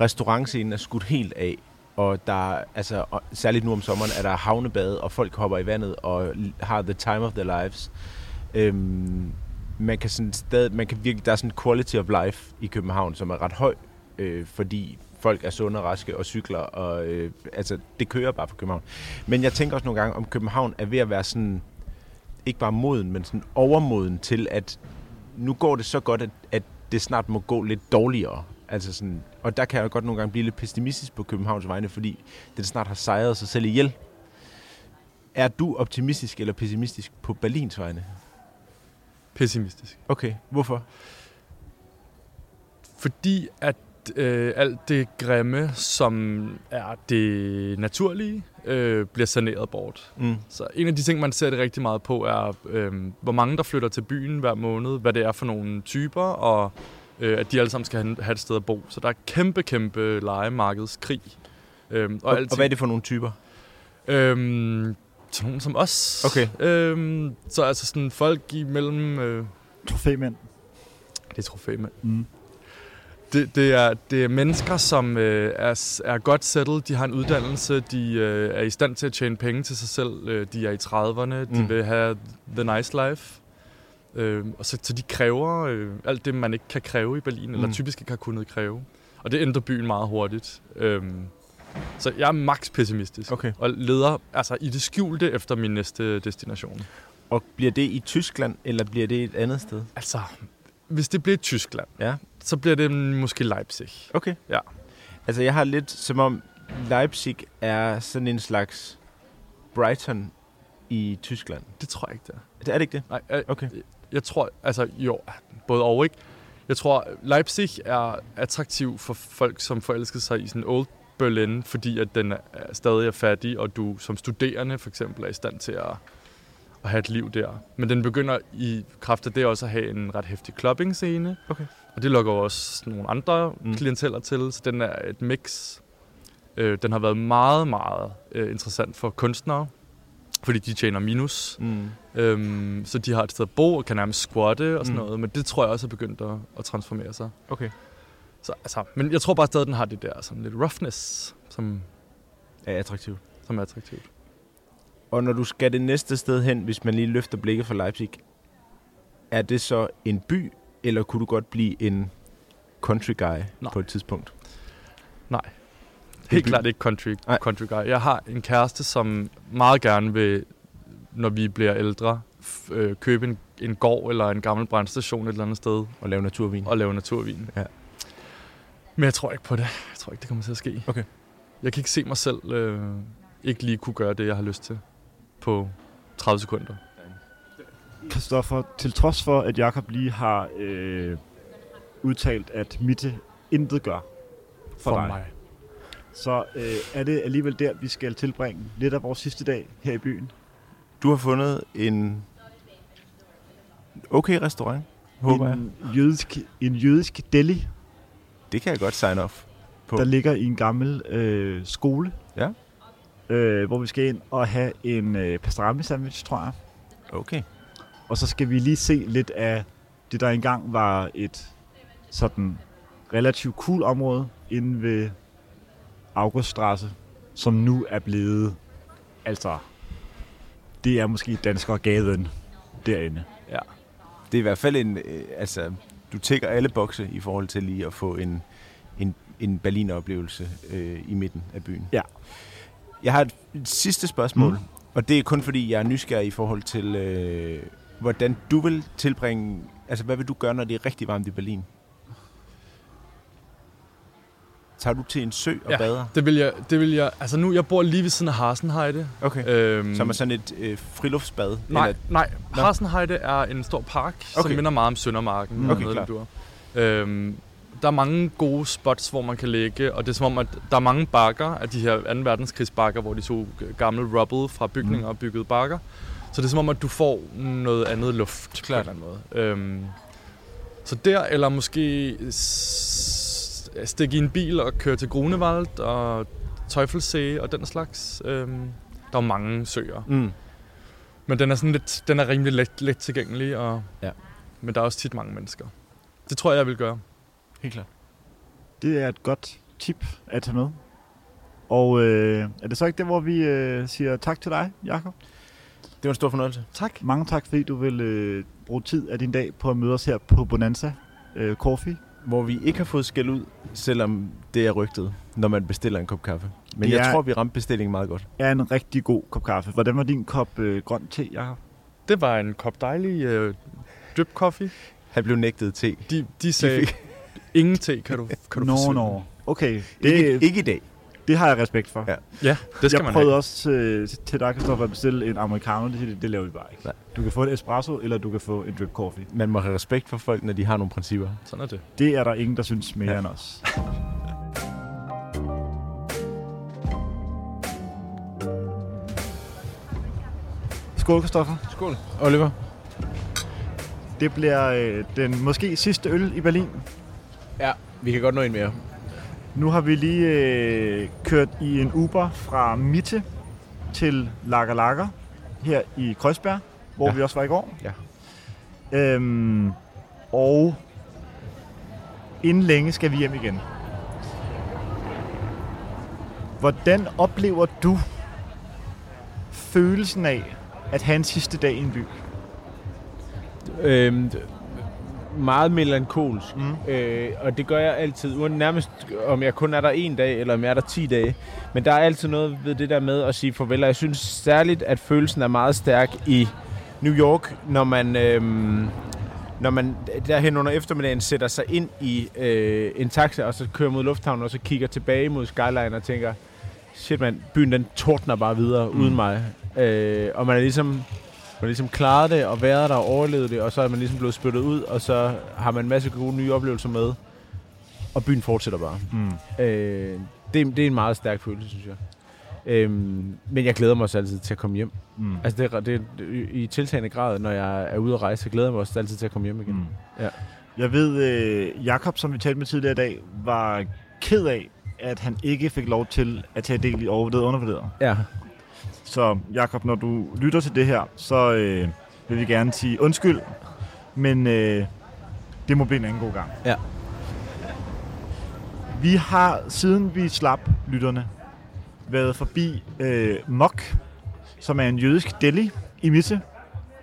restaurantscenen er skudt helt af, og der altså og særligt nu om sommeren, er der havnebade, og folk hopper i vandet og har the time of their lives. Øhm, man kan sådan stadig, man kan virkelig, der er sådan en quality of life i København, som er ret høj, øh, fordi folk er sunde og raske og cykler, og øh, altså, det kører bare for København. Men jeg tænker også nogle gange, om København er ved at være sådan, ikke bare moden, men sådan overmoden til, at nu går det så godt, at, at det snart må gå lidt dårligere. Altså sådan, og der kan jeg godt nogle gange blive lidt pessimistisk på Københavns vegne, fordi den snart har sejret sig selv ihjel. Er du optimistisk eller pessimistisk på Berlins vegne? Pessimistisk. Okay, hvorfor? Fordi at øh, alt det grimme, som er det naturlige, øh, bliver saneret bort. Mm. Så en af de ting, man ser det rigtig meget på, er, øh, hvor mange der flytter til byen hver måned, hvad det er for nogle typer, og øh, at de alle sammen skal have have et sted at bo. Så der er kæmpe, kæmpe legemarkedskrig Øhm, Og, og hvad er det for nogle typer? Øhm, sådan nogen som os. Okay. Øhm, så altså sådan folk imellem... Øh, Trofæmænd. det er trofæmænd. Mm. Det, det, er, det er mennesker, som øh, er, er godt settled, de har en uddannelse, de øh, er i stand til at tjene penge til sig selv, øh, de er i 30'erne, de Mm. vil have the nice life. Øh, og så, så de kræver øh, alt det, man ikke kan kræve i Berlin, mm. eller typisk ikke har kunnet kræve. Og det ændrer byen meget hurtigt. Øh, så jeg er max pessimistisk. Okay. Og leder altså i det skjulte efter min næste destination. Og bliver det i Tyskland, eller bliver det et andet sted? Altså, hvis det bliver Tyskland, Ja. så bliver det måske Leipzig. Okay. Ja. Altså, jeg har lidt som om Leipzig er sådan en slags Brighton i Tyskland. Det tror jeg ikke, det er. Er det ikke det? Nej, jeg, Okay. Jeg tror, altså jo, både og ikke. Jeg tror, Leipzig er attraktiv for folk, som forelsker sig i sådan old Berlin, fordi at den er stadig er fattig, og du som studerende for eksempel er i stand til at, at have et liv der. Men den begynder i kraft af det også at have en ret hæftig clubbing-scene. Okay. Og det lukker også nogle andre mm. klienteller til, så den er et mix. Øh, den har været meget, meget øh, interessant for kunstnere, fordi de tjener minus. Mm. Øhm, så de har et sted at bo og kan nærmest squatte og sådan Mm. noget. Men det tror jeg også er begyndt at, at transformere sig. Okay. Så, altså, men jeg tror bare stadig, den har det der sådan lidt roughness, som, Er attraktivt. som er attraktivt. Og når du skal det næste sted hen, hvis man lige løfter blikket fra Leipzig, er det så en by, eller kunne du godt blive en country guy Nej. på et tidspunkt? Helt klart ikke country, Nej. country guy. Jeg har en kæreste, som meget gerne vil, når vi bliver ældre, øh, købe en, en gård eller en gammel brandstation et eller andet sted Og lave naturvin? og lave naturvin. Ja. Men jeg tror ikke på det. Jeg tror ikke, det kommer til at ske. Okay. Jeg kan ikke se mig selv øh, ikke lige kunne gøre det, jeg har lyst til på 30 sekunder. Christoffer, til trods for, at Jakob lige har øh, udtalt, at Mitte intet gør for, For dig, mig. Så øh, er det alligevel der, vi skal tilbringe lidt af vores sidste dag her i byen. Du har fundet en okay restaurant, håber jeg. en jødisk, en jødisk deli, Det kan jeg godt sign off på. der ligger i en gammel øh, skole. Ja. Øh, hvor vi skal ind og have en øh, pastrami sandwich, tror jeg. Okay. Og så skal vi lige se lidt af det, der engang var et sådan relativt cool område inde ved Auguststrasse, som nu er blevet, altså, det er måske danskergaden derinde. Ja. Det er i hvert fald en, øh, altså, du tækker alle bokse i forhold til lige at få en, en, en Berliner-oplevelse øh, i midten af byen. Ja. Jeg har et, et sidste spørgsmål, mm. og det er kun fordi, jeg er nysgerrig i forhold til, øh, hvordan du vil tilbringe, altså hvad vil du gøre, når det er rigtig varmt i Berlin? Tager du til en sø og Ja. bader? Det vil jeg, det vil jeg, altså nu, jeg bor lige ved siden af Hasenheide. Okay. Øhm, Som er sådan et øh, friluftsbad? Nej, Eller, nej. Nå. Hasenheide er en stor park, okay. som minder meget om Søndermarken. Mm. Okay, klart. Nødvendur. Øhm, der er mange gode spots, hvor man kan ligge, og det er som om, at der er mange bakker af de her 2. verdenskrigsbakker, hvor de tog gamle rubble fra bygninger Mm. og byggede bakker. Så det er som om, at du får noget andet luft Klart. på en eller anden måde. Øhm, så der, eller måske stikke i en bil og køre til Grunewald og Teufelsee og den slags. Øhm, der er mange søer. mm. Men den er sådan lidt, den er rimelig let, let tilgængelig, og, Ja. men der er også tit mange mennesker. Det tror jeg, jeg vil gøre. Helt klart. Det er et godt tip at tage med. Og øh, er det så ikke det, hvor vi øh, siger tak til dig, Jakob? Det var en stor fornøjelse. Tak. Mange tak, fordi du vil øh, bruge tid af din dag på at møde os her på Bonanza øh, Coffee. Hvor vi ikke har fået skæld ud, selvom det er rygtet, når man bestiller en kop kaffe. Men Det jeg er- tror, vi ramte bestillingen meget godt. Er en rigtig god kop kaffe. Hvordan var din kop øh, grøn te, Jacob? Det var en kop dejlig øh, drip coffee. Han blev nægtet te. De, de sagde, ingen te kan du, kan du Nå, forsøge. nå. Okay, Det, det, ikke, ikke i dag. Det har jeg respekt for. Ja. Ja, det skal jeg man prøvede have. også øh, til dig, Christoffer, at bestille en americano. Det, det, det laver vi bare ikke. Nej. Du kan få et espresso, eller du kan få en drip coffee. Man må have respekt for folk, når de har nogle principper. Sådan er det. Det er der ingen, der synes mere Ja. ja. end os. Skål, Christoffer. Skål. Oliver. Det bliver øh, den måske sidste øl i Berlin. Ja, vi kan godt nå en mere. Nu har vi lige øh, kørt i en Uber fra Mitte til Lager Lager her i Kreuzberg, hvor Ja. vi også var i går. Ja. Øhm, og inden længe skal vi hjem igen. Hvordan oplever du følelsen af at have en sidste dag i en by? Øhm, meget melankolsk. Mm. Øh, og det gør jeg altid, uden nærmest om jeg kun er der en dag, eller om jeg er der 10 dage. Men der er altid noget ved det der med at sige farvel, og jeg synes særligt, at følelsen er meget stærk i New York, når man, øhm, når man derhen under eftermiddagen sætter sig ind i øh, en taxa, og så kører mod lufthavnen, og så kigger tilbage mod Skyline og tænker, shit mand, byen den tordner bare videre mm. uden mig. Øh, og man er ligesom man ligesom klaret det og været der og overlevet det, og så er man ligesom blevet spyttet ud, og så har man en masse gode nye oplevelser med, og byen fortsætter bare. Mm. Øh, det, det er en meget stærk følelse, synes jeg. Øhm, men jeg glæder mig også altid til at komme hjem. Mm. Altså det, det, det i tiltagende grad, når jeg er ude at rejse, så glæder jeg mig også altid til at komme hjem igen. Mm. Ja. Jeg ved, øh, Jakob, som vi talte med tidligere i dag, var ked af, at han ikke fik lov til at tage del i overvurderet og undervurderet. Ja. Så Jakob, når du lytter til det her, så øh, vil vi gerne sige undskyld, men øh, det må blive en anden god gang. Ja. Vi har, siden vi slap lytterne, været forbi øh, Mok, som er en jødisk deli i Mitte.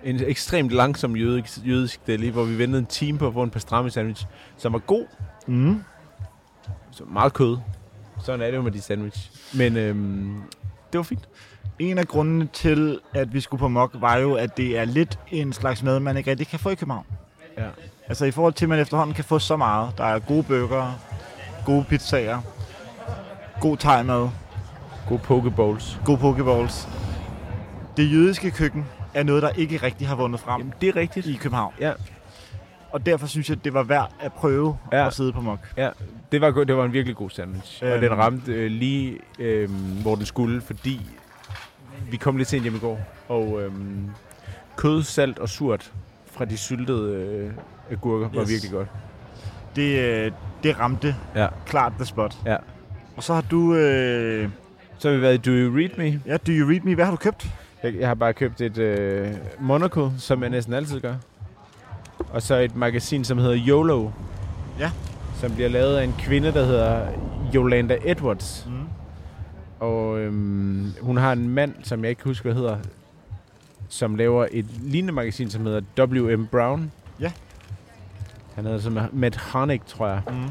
En ekstremt langsom jødisk, jødisk deli, hvor vi ventede en time på at få en pastrami sandwich, som var god, Mm. så meget kød. Sådan er det jo med de sandwich. Men øhm, det var fint. En af grundene til, at vi skulle på Mok, var jo, at det er lidt en slags mad, man ikke rigtig kan få i København. Ja. Altså i forhold til, at man efterhånden kan få så meget. Der er gode burger, gode pizzaer, god thai-mad, Gode pokebowls. gode pokeballs. Det jødiske køkken er noget, der ikke rigtig har vundet frem Jamen, det er rigtigt. i København. Ja. Og derfor synes jeg, det var værd at prøve Ja. at sidde på Mok. Ja, det var, det var en virkelig god sandwich. Øhm. Og den ramte øh, lige, øh, hvor den skulle, fordi vi kom lidt sent hjem i går. Og øh, kød, salt og surt fra de syltede øh, agurker var Yes. virkelig godt. Det, øh, det ramte Ja. klart the spot. Ja. Og så har du... Øh, Så har vi været i Do You Read Me. ja, Do You Read Me? Hvad har du købt? Jeg, jeg har bare købt et øh, Monaco, som jeg næsten altid gør. Og så et magasin, som hedder YOLO. Ja. Som bliver lavet af en kvinde, der hedder Yolanda Edwards. Mm. Og øhm, hun har en mand, som jeg ikke husker, hvad hedder, som laver et lignende magasin, som hedder W.M. Brown. Ja. Han hedder som Matt Harnick, tror jeg. Mm.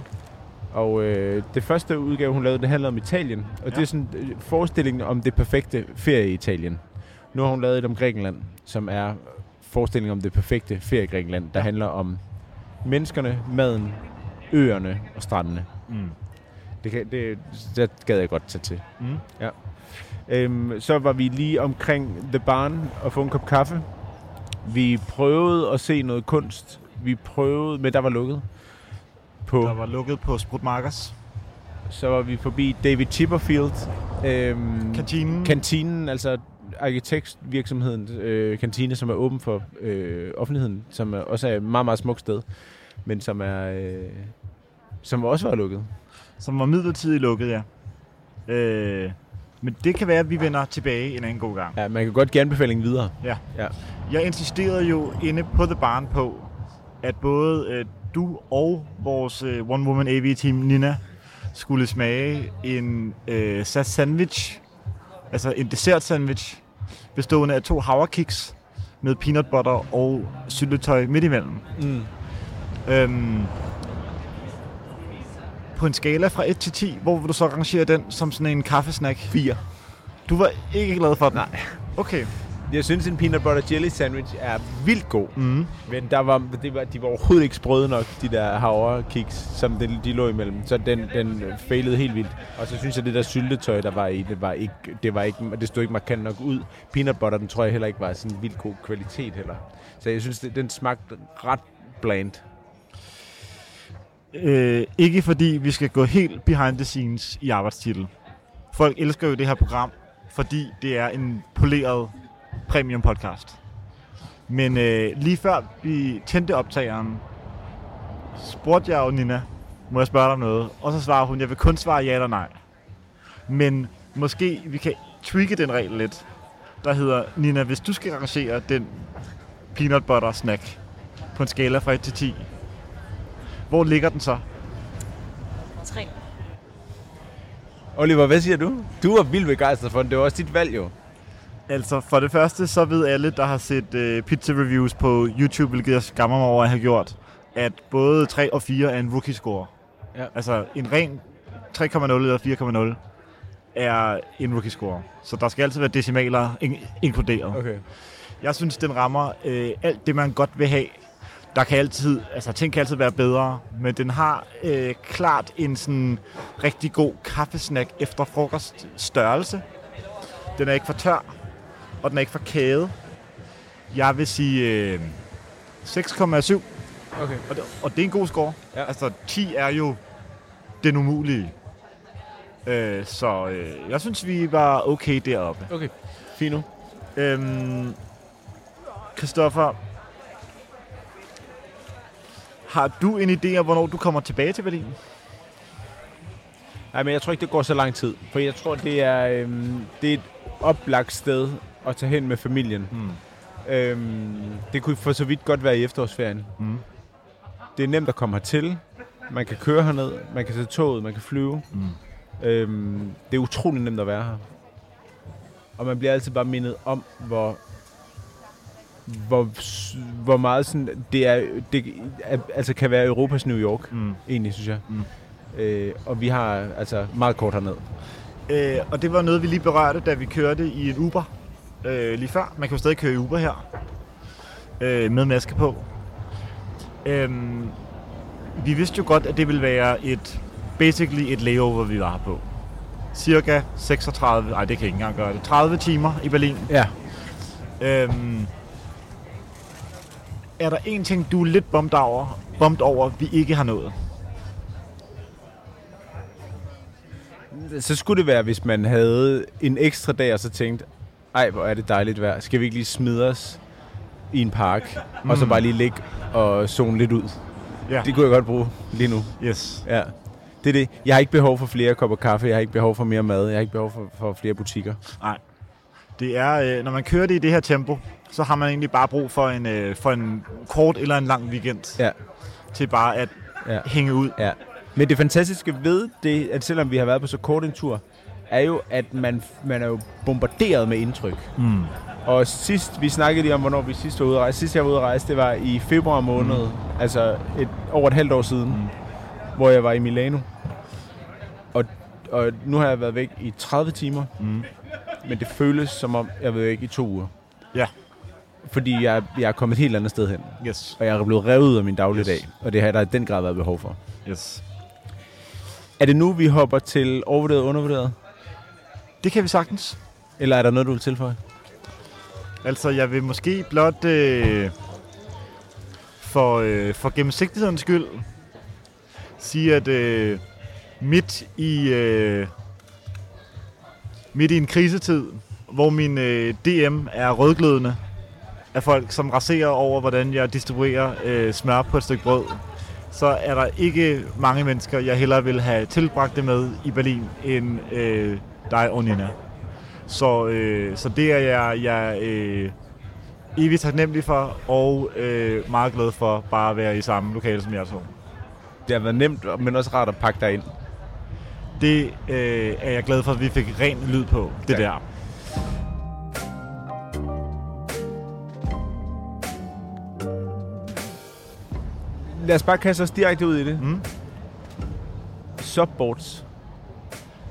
Og øh, det første udgave, hun lavede, det handler om Italien. Og ja. det er sådan øh, forestillingen om det perfekte ferie i Italien. Nu har hun lavet et om Grækenland, som er forestillingen om det perfekte ferie i Grækenland, der handler om menneskerne, maden, øerne og strandene. Mm. Det, kan, det, det gad jeg godt tage til. Mm. Øhm, så var vi lige omkring The Barn og få en kop kaffe. Vi prøvede at se noget kunst. Vi prøvede, men der var lukket. På, Der var lukket på Sprut Markers. så var vi forbi David Chipperfield. Øhm, Kantinen. kantinen, altså arkitektvirksomheden øh, kantine, som er åben for øh, offentligheden, som er, også er et meget, meget smukt sted, men som er øh, som også var lukket. Som var midlertidigt lukket, ja. Øh, men det kan være, at vi vender tilbage en anden god gang. Ja, man kan godt give anbefalingen videre. Jeg insisterede jo inde på The Barn på, at både øh, du og vores øh, One Woman AV-team Nina skulle smage en øh, sat sandwich, altså en dessert sandwich, bestående af to havrekiks med peanut butter og syltetøj midt imellem. Mm. Øhm, på en skala fra 1 til 10, hvor vil du så rangere den som sådan en kaffesnack? 4. Du var ikke glad for den? Nej. Okay. Jeg synes, en peanut butter jelly sandwich er vildt god. Mm. Men der var, det var, de var overhovedet ikke sprøde nok, de der havre kiks, som de, de lå imellem. Så den, den failede helt vildt. Og så synes jeg, det der syltetøj, der var i, det var ikke, det var ikke, det stod ikke markant nok ud. Peanut butter, den tror jeg heller ikke var sådan vildt god kvalitet heller. Så jeg synes, det, den smagte ret bland. Øh, ikke fordi vi skal gå helt behind the scenes i arbejdstitel. Folk elsker jo det her program, fordi det er en poleret premium podcast. Men øh, lige før vi tændte optageren, spurgte jeg jo Nina, må jeg spørge dig om noget? Og så svarer hun, jeg vil kun svare ja eller nej. Men måske vi kan tweake den regel lidt, der hedder, Nina, hvis du skal rangere den peanut butter snack på en skala fra 1 til 10, hvor ligger den så? 3. Oliver, hvad siger du? Du var vildt begejstret for den. Det var også dit valg jo. Altså, for det første, så ved alle, der har set øh, pizza reviews på YouTube, hvilket jeg skammer mig over at have gjort, at både 3 og 4 er en rookie score. Ja. Altså, en ren 3,0 eller 4,0 er en rookie score. Så der skal altid være decimaler in- inkluderet. Okay. Jeg synes, den rammer øh, alt det, man godt vil have. Der kan altid, altså ting kan altid være bedre, men den har øh, klart en sådan rigtig god kaffesnack efter frokost størrelse. Den er ikke for tør, og den er ikke for kæde. Jeg vil sige øh, 6,7, Okay. og det, og det er en god score. Ja. Altså 10 er jo den umulige. Øh, så øh, jeg synes, vi var okay deroppe. Okay. Fino. Øhm, Christoffer, har du en idé om, hvornår du kommer tilbage til Berlin? Nej, men jeg tror ikke, det går så lang tid. For jeg tror, det er, øhm, det er et oplagt sted at tage hen med familien. Hmm. Øhm, det kunne for så vidt godt være i efterårsferien. Mm. Det er nemt at komme hertil. Man kan køre herned, man kan tage toget, man kan flyve. Mm. Øhm, det er utrolig nemt at være her. Og man bliver altid bare mindet om, hvor hvor, hvor meget sådan, det er, det er, altså kan være Europas New York, Mm. egentlig, synes jeg. Mm. Øh, og vi har altså meget kort herned. Øh, og det var noget, vi lige berørte, da vi kørte i en Uber øh, lige før. Man kan jo stadig køre i Uber her, øh, med maske på. Øhm, vi vidste jo godt, at det ville være et, basically et layover, vi var på. Cirka 36, nej det kan jeg ikke engang gøre det, 30 timer i Berlin. Ja. Øhm, er der en ting, du er lidt bummed over, bummed over, vi ikke har nået? Så skulle det være, hvis man havde en ekstra dag, og så tænkte, ej, hvor er det dejligt vejr. Skal vi ikke lige smide os i en park, mm. og så bare lige ligge og zone lidt ud? Ja. Det kunne jeg godt bruge lige nu. Yes. Ja. Det er det. Jeg har ikke behov for flere kopper kaffe, jeg har ikke behov for mere mad, jeg har ikke behov for, for flere butikker. Det er, øh, når man kører det i det her tempo, så har man egentlig bare brug for en, øh, for en kort eller en lang weekend. Ja. Til bare at Ja. hænge ud. Ja. Men det fantastiske ved det, at selvom vi har været på så kort en tur, er jo, at man, man er jo bombarderet med indtryk. Mm. Og sidst, vi snakkede lige om, hvornår vi sidst var ude at rejse. Sidst jeg var ude at rejse, det var i februar måned, mm. altså et, over et halvt år siden, mm. hvor jeg var i Milano. Og, og nu har jeg været væk i 30 timer, Mm. Men det føles som om, jeg været væk i to uger. Ja. Fordi jeg, jeg er kommet et helt andet sted hen. Yes. Og jeg er blevet revet ud af min dagligdag. Yes. Og det har der i den grad været behov for. yes. Er det nu, vi hopper til overvurderet og undervurderet? Det kan vi sagtens. Eller er der noget, du vil tilføje? Altså, jeg vil måske blot øh, for, øh, for gennemsigtighedens skyld sige, at øh, midt i øh, midt i en krisetid, hvor min øh, DM er rødglødende af folk, som raserer over, hvordan jeg distribuerer øh, smør på et stykke brød, så er der ikke mange mennesker, jeg hellere vil have tilbragt det med i Berlin, end øh, dig og Nina. Så, øh, så det er jeg, jeg øh, evigt taknemmelig for, og øh, meget glad for bare at være i samme lokale som jeg to. Det har været nemt, men også rart at pakke dig ind. Det øh, er jeg glad for, at vi fik ren lyd på, det Ja. der. Lad os bare kaste os direkte ud i det. Mm. Subboards.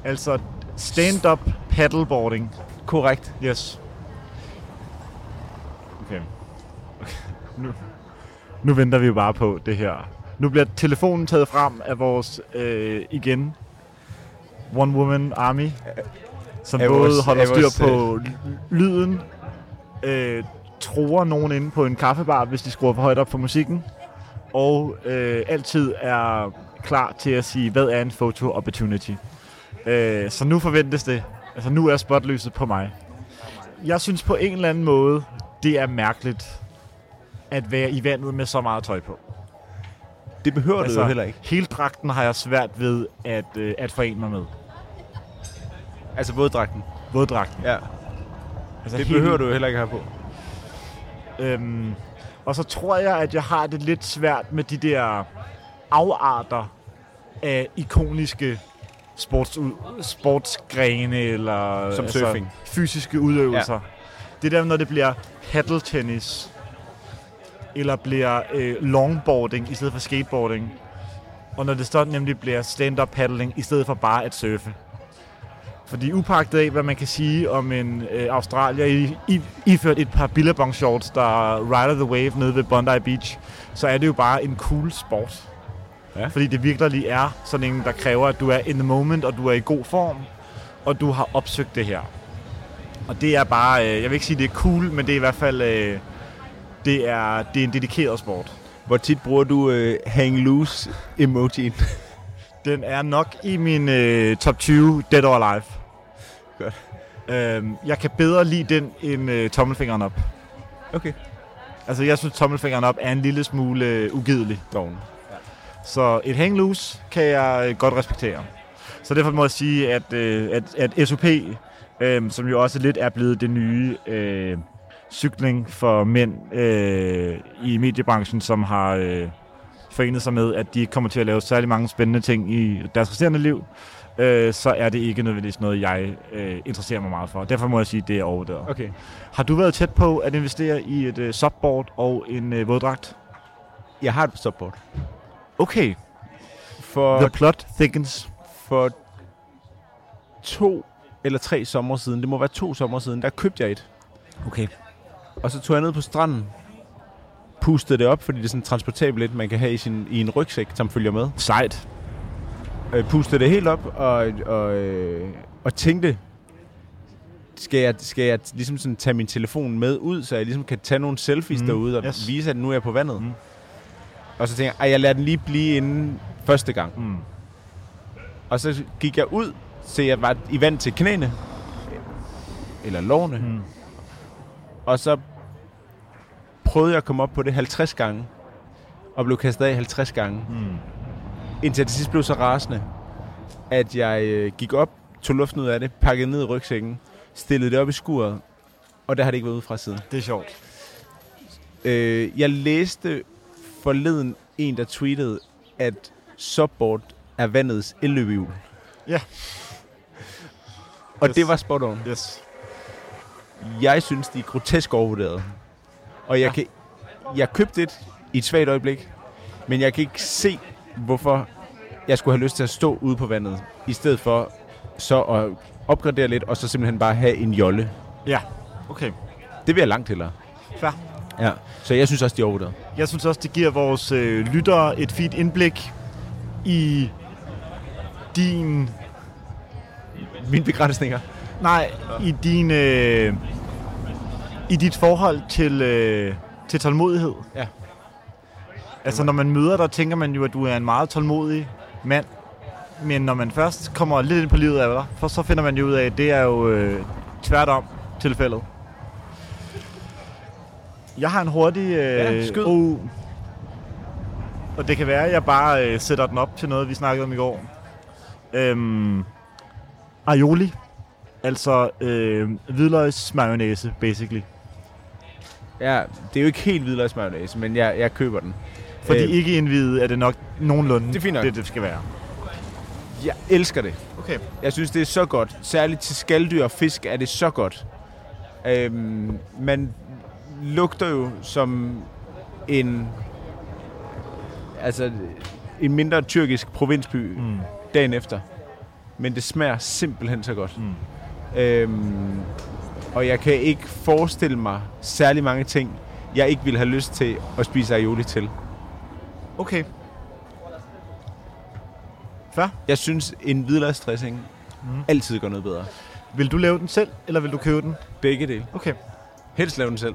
Altså stand-up paddleboarding. Korrekt. Yes. Okay. okay. Nu, nu venter vi jo bare på det her. Nu bliver telefonen taget frem af vores, øh, igen, One Woman Army, som Af både holder styr vores, på lyden, øh, tror nogen inde på en kaffebar, hvis de skruer for højt op for musikken, og øh, altid er klar til at sige, hvad er en photo opportunity. Øh, så nu forventes det. Altså nu er spotlyset på mig. Jeg synes på en eller anden måde, det er mærkeligt at være i vandet med så meget tøj på. Det behøver altså, du jo heller ikke. Hele dragten har jeg svært ved at, øh, at forene mig med. Altså våddragten. Våddragten. Ja. Altså Det helt- behøver du jo heller ikke have på. Øhm, og så tror jeg, at jeg har det lidt svært med de der afarter af ikoniske sports, sportsgrene eller altså Som surfing. fysiske udøvelser. Ja. Det der, når det bliver paddle tennis, eller bliver øh, longboarding i stedet for skateboarding, og når det så nemlig bliver stand-up paddling i stedet for bare at surfe. Fordi upagtet af, hvad man kan sige om en øh, australier i, i, iført et par billabong shorts, der rider the wave nede ved Bondi Beach, så er det jo bare en cool sport. Ja. Fordi det virkelig er sådan en, der kræver, at du er in the moment, og du er i god form, og du har opsøgt det her. Og det er bare, øh, jeg vil ikke sige, det er cool, men det er i hvert fald, øh, det, er, det er en dedikeret sport. Hvor tit bruger du øh, hang loose emojien? (laughs) Den er nok i min øh, top 20 Dead or Alive. Godt. Øhm, jeg kan bedre lide den end øh, tommelfingeren op. Okay. Altså, jeg synes, tommelfingeren op er en lille smule øh, ugidelig. Doven. Så et hang loose kan jeg øh, godt respektere. Så derfor må jeg sige, at, øh, at, at SOP, øh, som jo også lidt er blevet det nye øh, cykling for mænd øh, i mediebranchen, som har øh, forenet sig med, at de ikke kommer til at lave særlig mange spændende ting i deres resterende liv, øh, så er det ikke nødvendigvis noget, jeg øh, interesserer mig meget for. Derfor må jeg sige, at det er overdrevet. Okay. Har du været tæt på at investere i et øh, subboard og en øh, våddragt? Jeg har et stopboard. Okay, For, the plot thickens. for to eller tre sommer siden, det må være to sommer siden, der købte jeg et. Okay. Og så tog jeg ned på stranden, pustede det op, fordi det er sådan transportabelt lidt, man kan have i, sin, i en rygsæk, som følger med. Sejt. øh, pustede det helt op og, og, øh, og tænkte, skal jeg, skal jeg ligesom sådan tage min telefon med ud, så jeg ligesom kan tage nogle selfies Mm, derude og yes. vise, at nu er jeg på vandet. Mm. Og så tænkte jeg, ej, jeg lader den lige blive inden første gang. Mm. Og så gik jeg ud, så jeg var i vand til knæene. Eller lårene. Mm. Og så prøvede jeg at komme op på det 50 gange. Og blev kastet af 50 gange. Mm. Indtil til sidst blev så rasende, at jeg øh, gik op, tog luften ud af det, pakkede ned i rygsækken, stillede det op i skuret, og der har det ikke været ude fra siden. Det er sjovt. Øh, jeg læste forleden en, der tweetede, at subboard er vandets elløbehjul. Ja. Og Yes. det var spot on. Yes. Jeg synes, de er grotesk overvurderet. Og jeg, Ja. kan, jeg købte et i et svagt øjeblik, men jeg kan ikke se, hvorfor jeg skulle have lyst til at stå ude på vandet, i stedet for så at opgradere lidt, og så simpelthen bare have en jolle. Ja. Okay. Det vil jeg langt hellere. Fair. Ja. Så jeg synes også, de er overvurderet. Jeg synes også, det giver vores øh, lyttere et fint indblik i din... Mine begrænsninger. Nej, i din... Øh, I dit forhold til, øh, til tålmodighed. Ja. Altså, når man møder dig, tænker man jo, at du er en meget tålmodig mand. Men når man først kommer lidt ind på livet af dig, for så finder man jo ud af, at det er jo øh, tværtom tilfældet. Jeg har en hurtig... Øh, Ja, skyd. Oh, og det kan være, at jeg bare øh, sætter den op til noget, vi snakkede om i går. Øhm, aioli. Altså øh, hvidløgsmayonnaise, basically. Ja, det er jo ikke helt hvidløgsmayonnaise, men jeg, jeg køber den. Fordi Øh, ikke indvidet er det nok nogenlunde Det er det, det skal være. Jeg elsker det. Okay. Jeg synes, det er så godt. Særligt til skalddyr og fisk er det så godt. Øhm, man lugter jo som en altså en mindre tyrkisk provinsby. Mm. dagen efter. Men det smager simpelthen så godt. Mm. Øhm, og jeg kan ikke forestille mig særlig mange ting, jeg ikke ville have lyst til at spise aioli til. Okay. Fair. Jeg synes, en hvidløgsdressing Mm. altid gør noget bedre. Vil du lave den selv, eller vil du købe den? Begge dele. Okay. Helst lave den selv.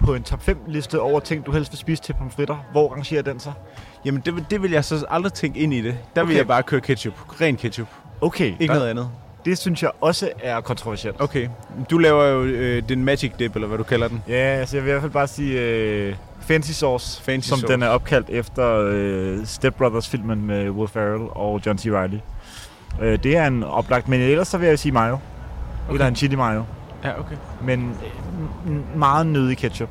På en top 5 liste over ting, du helst vil spise til pomfritter, hvor rangerer den sig? Jamen, det, vil- det vil jeg så aldrig tænke ind i det. Der vil Okay. jeg bare køre ketchup. Ren ketchup. Okay, Ikke der, noget andet. Det synes jeg også er kontroversielt. Okay. Du laver jo øh, den magic dip, eller hvad du kalder den. Ja, altså jeg vil i hvert fald bare sige øh, Fancy Sauce, Fancy som Sauce. den er opkaldt efter øh, Step Brothers-filmen med Will Ferrell og John C. Reilly. Øh, det er en oplagt, men ellers så vil jeg sige mayo. Okay. Eller en chili mayo. Ja, okay. Men øh, meget nødig ketchup.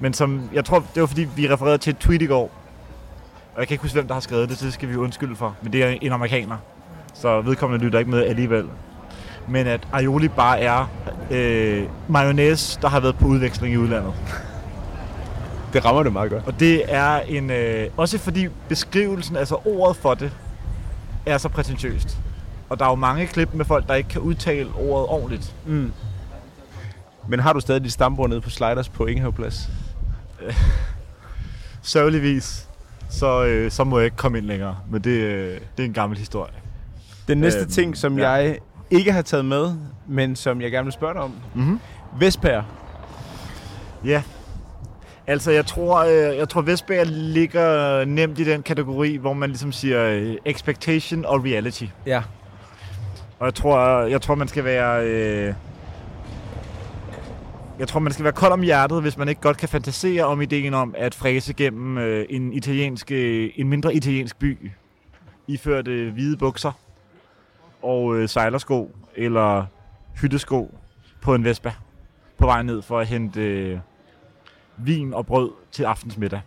Men som, jeg tror, det var fordi, vi refererede til et tweet i går. Og jeg kan ikke huske, hvem der har skrevet det, så det skal vi undskylde for. Men det er en amerikaner. Så vedkommende lytter ikke med alligevel. Men at aioli bare er øh, mayonnaise, der har været på udveksling i udlandet. Det rammer det meget godt. Og det er en... Øh, også fordi beskrivelsen, altså ordet for det, er så prætentiøst. Og der er jo mange klip med folk, der ikke kan udtale ordet ordentligt. Mm. Men har du stadig dit stambord nede på Sliders på Ingehavplads? (laughs) Sørgeligvis, så, øh, så må jeg ikke komme ind længere. Men det, øh, det er en gammel historie. Den næste Øhm, ting, som ja. jeg ikke har taget med, men som jeg gerne vil spørge dig om. Mm-hmm. Vesper. Ja. Altså, jeg tror, øh, jeg tror Vestberg ligger nemt i den kategori, hvor man ligesom siger øh, expectation og reality. Ja. Og jeg tror, jeg tror man skal være... Øh, jeg tror, man skal være kold om hjertet, hvis man ikke godt kan fantasere om ideen om at fræse gennem øh, en, italiensk, øh, en mindre italiensk by, iført øh, hvide bukser og øh, sejlersko eller hyttesko på en Vespa på vej ned for at hente øh, vin og brød til aftensmiddag.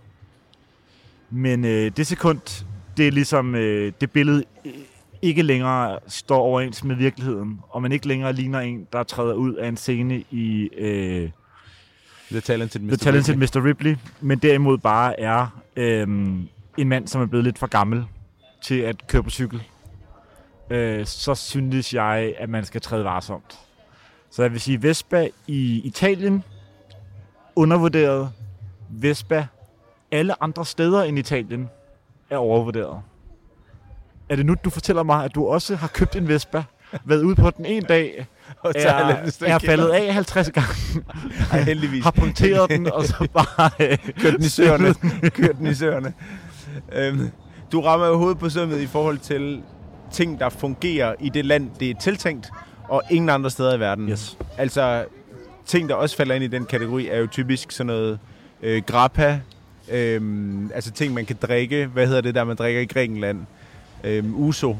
Men øh, det sekund, det er ligesom øh, det billede øh, ikke længere står overens med virkeligheden, og man ikke længere ligner en, der træder ud af en scene i øh, The Talented Mr. The Talented Ripley. Mr. Ripley, men derimod bare er øh, en mand, som er blevet lidt for gammel til at køre på cykel. Øh, så synes jeg, at man skal træde varsomt. Så jeg vil sige, Vespa i Italien, undervurderet. Vespa alle andre steder end Italien er overvurderet. Er det nu, du fortæller mig, at du også har købt en Vespa, været ude på den en dag, (laughs) Og er, er faldet af 50 gange, (laughs) Ej, heldigvis. har punkteret den, og så (laughs) bare... Øh, Kørt den i søerne. Kørt den i søerne. Øhm, du rammer jo hovedet på sømmet i forhold til ting, der fungerer i det land, det er tiltænkt, og ingen andre steder i verden. Yes. Altså, ting, der også falder ind i den kategori, er jo typisk sådan noget øh, grappa, øhm, altså ting, man kan drikke. Hvad hedder det der, man drikker i Grækenland? Øhm, uso.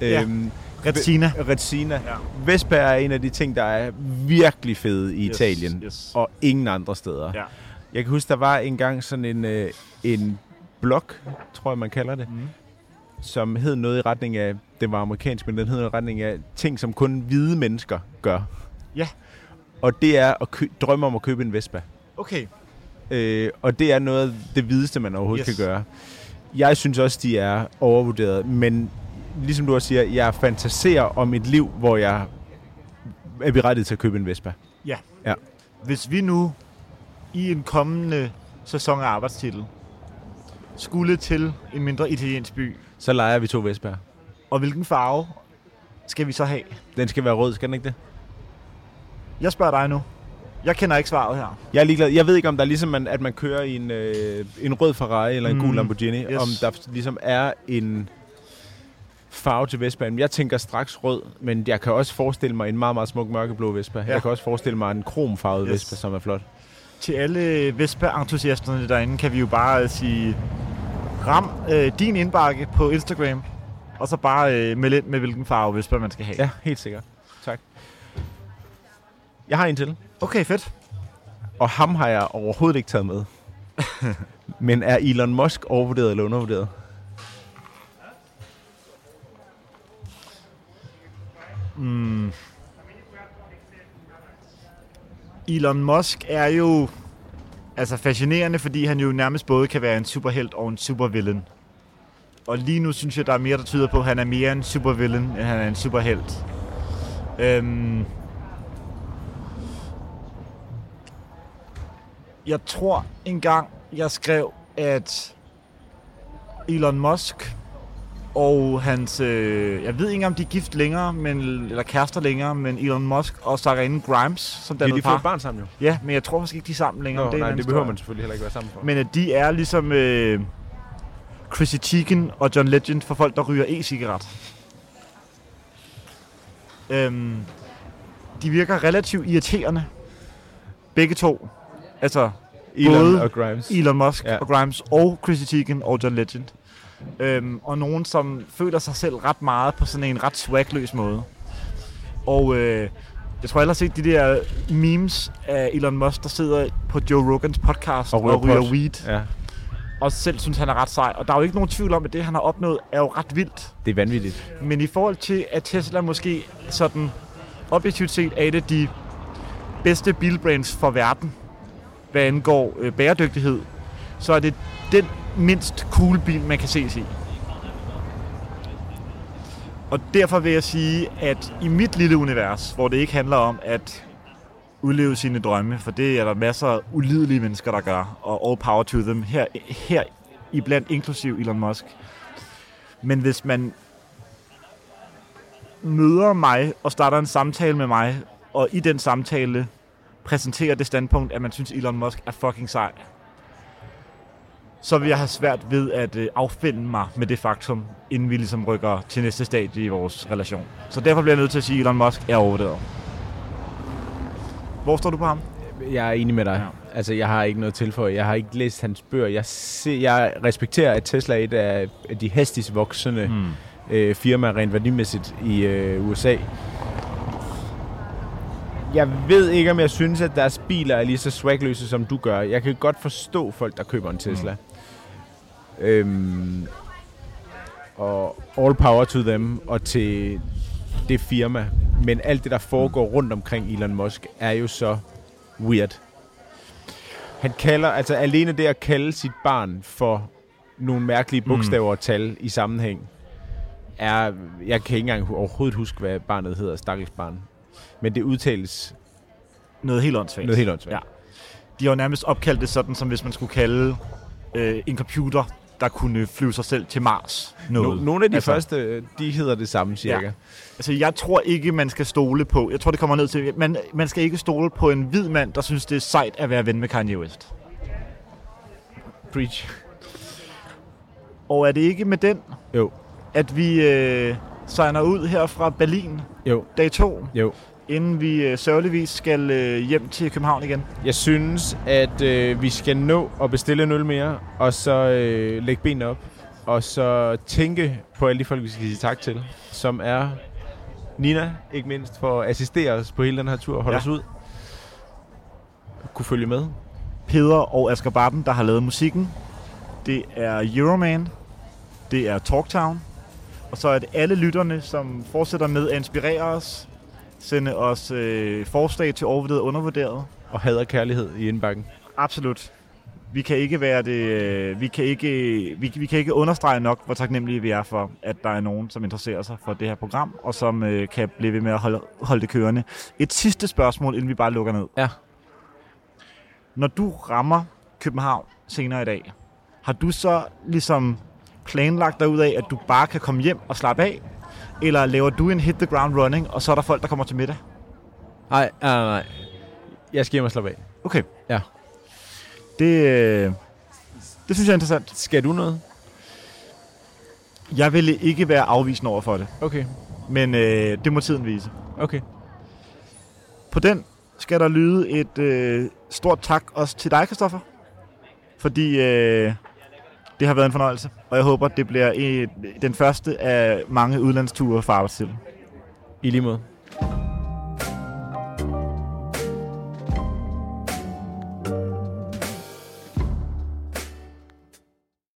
Ja. Øhm, Retsina. Retsina. Ja. Vespa er en af de ting, der er virkelig fede i Yes, Italien, yes. og ingen andre steder. Ja. Jeg kan huske, der var engang sådan en, øh, en blog, tror jeg, man kalder det, Mm. Som hed noget i retning af, det var amerikansk, men den hed noget i retning af ting, som kun hvide mennesker gør. Ja. Og det er at kø- drømme om at købe en Vespa. Okay. Øh, og det er noget af det hvideste, man overhovedet Yes. kan gøre. Jeg synes også, de er overvurderet, men ligesom du også siger, jeg fantaserer om et liv, hvor jeg er berettiget til at købe en Vespa. Hvis vi nu i en kommende sæson af arbejdstitel skulle til en mindre italiensk by, Så leger vi to Vespaer. og hvilken farve skal vi så have? Den skal være rød, skal den ikke det? Jeg spørger dig nu. Jeg kender ikke svaret her. Jeg er ligeglad. Jeg ved ikke, om der er ligesom, man, at man kører i en, øh, en rød Ferrari eller en Mm, gul Lamborghini. yes. Om der ligesom er en farve til Vespaen. Jeg tænker straks rød, men jeg kan også forestille mig en meget, meget smuk mørkeblå Vespa. Ja. Jeg kan også forestille mig en kromfarvet Yes. Vespa, som er flot. Til alle Vespa-entusiasterne derinde kan vi jo bare sige, ram øh, din indbakke på Instagram, og så bare øh, meld ind med, hvilken farve Vespa man skal have. Ja, helt sikkert. Tak. Jeg har en til, Okay, fedt. og ham har jeg overhovedet ikke taget med. (laughs) men er Elon Musk overvurderet eller undervurderet? Mm. Elon Musk er jo altså fascinerende, fordi han jo nærmest både kan være en superhelt og en supervillain. Og lige nu synes jeg, der er mere, der tyder på, at han er mere en supervillain, end han er en superhelt. Øhm. Jeg tror engang, jeg skrev, at Elon Musk og hans, øh, jeg ved ikke om de er gift længere, men, eller kærester længere, men Elon Musk og Sarah Grimes, som Ja, dannede de får et par. barn sammen jo. Ja, men jeg tror faktisk ikke, de er sammen længere. Nå, det nej, det behøver man selvfølgelig heller ikke være sammen for. Men at de er ligesom øh, Chrissy Teigen og John Legend for folk, der ryger e-cigaret. Øhm, de virker relativt irriterende. Begge to. Altså, Elon Både og Grimes. Elon Musk Ja. ja. og Grimes og Chrissy Teigen og John Legend. Øhm, og nogen, som føler sig selv ret meget på sådan en ret swagløs måde. Og øh, jeg tror, jeg har set de der memes af Elon Musk, der sidder på Joe Rogans podcast Og ryger og ryger weed. Ja, Og selv synes, han er ret sej. Og der er jo ikke nogen tvivl om, at det, han har opnået, er jo ret vildt. det er vanvittigt. Men i forhold til, at Tesla måske sådan objektivt set er et af de bedste bilbrands for verden, hvad angår øh, bæredygtighed, så er det den mindst cool bil, man kan ses i. Og derfor vil jeg sige, at i mit lille univers, hvor det ikke handler om at udleve sine drømme, for det er der masser af ulidelige mennesker, der gør, og all power to them, her, her i blandt inklusiv Elon Musk. Men hvis man møder mig og starter en samtale med mig, og i den samtale præsenterer det standpunkt, at man synes, Elon Musk er fucking sej, så vil jeg have svært ved at øh, affinde mig med det faktum, inden vi ligesom rykker til næste stadie i vores relation. Så derfor bliver jeg nødt til at sige, at Elon Musk er overvurderet. Hvor står du på ham? Jeg er enig med dig. Ja. Altså, jeg har ikke noget tilføje. Jeg har ikke læst hans bøger. Jeg, se, jeg respekterer, at Tesla er et af de hastigst voksende Hmm. øh, firmaer rent værdimæssigt i øh, USA. Jeg ved ikke, om jeg synes, at deres biler er lige så swagløse, som du gør. Jeg kan godt forstå folk, der køber en Tesla. Mm. Øhm, og all power to them, og til det firma. Men alt det, der foregår rundt omkring Elon Musk, er jo så weird. Han kalder, altså alene det at kalde sit barn for nogle mærkelige bogstaver og tal i sammenhæng, er, jeg kan ikke engang overhovedet huske, hvad barnet hedder, stakkels barn. Men det udtales Noget helt åndssvagt. noget helt åndssvagt. Ja. De har jo nærmest opkaldt det sådan, som hvis man skulle kalde øh, en computer, der kunne flyve sig selv til Mars. No, Noget. nogle af de altså, første, de hedder det samme cirka. Ja. Altså, jeg tror ikke, man skal stole på... Jeg tror, det kommer ned til... Man, man skal ikke stole på en hvid mand, der synes, det er sejt at være ven med Kanye West. Preach. Og er det ikke med den, Jo, at vi øh, signer ud her fra Berlin jo, dag 2, jo. Inden vi øh, sørgeligvis skal øh, hjem til København igen? Jeg synes, at øh, vi skal nå at bestille en øl mere, og så øh, lægge benene op, og så tænke på alle de folk, vi skal sige tak til, som er Nina, ikke mindst, for at assistere os på hele den her tur og holde Ja. os ud. Kunne følge med. Peder og Asger Barben, der har lavet musikken. Det er Euroman. Det er Talktown. Og så er det alle lytterne, som fortsætter med at inspirere os. Sende os øh, forslag til overvurderet og undervurderet. Og hader kærlighed i indbakken. Absolut. Vi kan ikke være det, øh, vi kan ikke, vi, vi kan ikke understrege nok, hvor taknemmelige vi er for, at der er nogen, som interesserer sig for det her program, og som øh, kan blive ved med at holde, holde det kørende. Et sidste spørgsmål, inden vi bare lukker ned. Ja. Når du rammer København senere i dag, har du så ligesom planlagt dig ud af, at du bare kan komme hjem og slappe af? Eller laver du en hit the ground running, og så er der folk, der kommer til middag? Nej, nej, nej. Jeg skal hjem og slappe af. Okay. Ja. Det, øh, det synes jeg er interessant. Skal du noget? Jeg ville ikke være afvisende over for det, Okay, men øh, det må tiden vise. okay. På den skal der lyde et øh, stort tak også til dig, Kristoffer. Fordi øh, det har været en fornøjelse, og jeg håber, det bliver en, den første af mange udlandsture for arbejdstiden. I lige måde.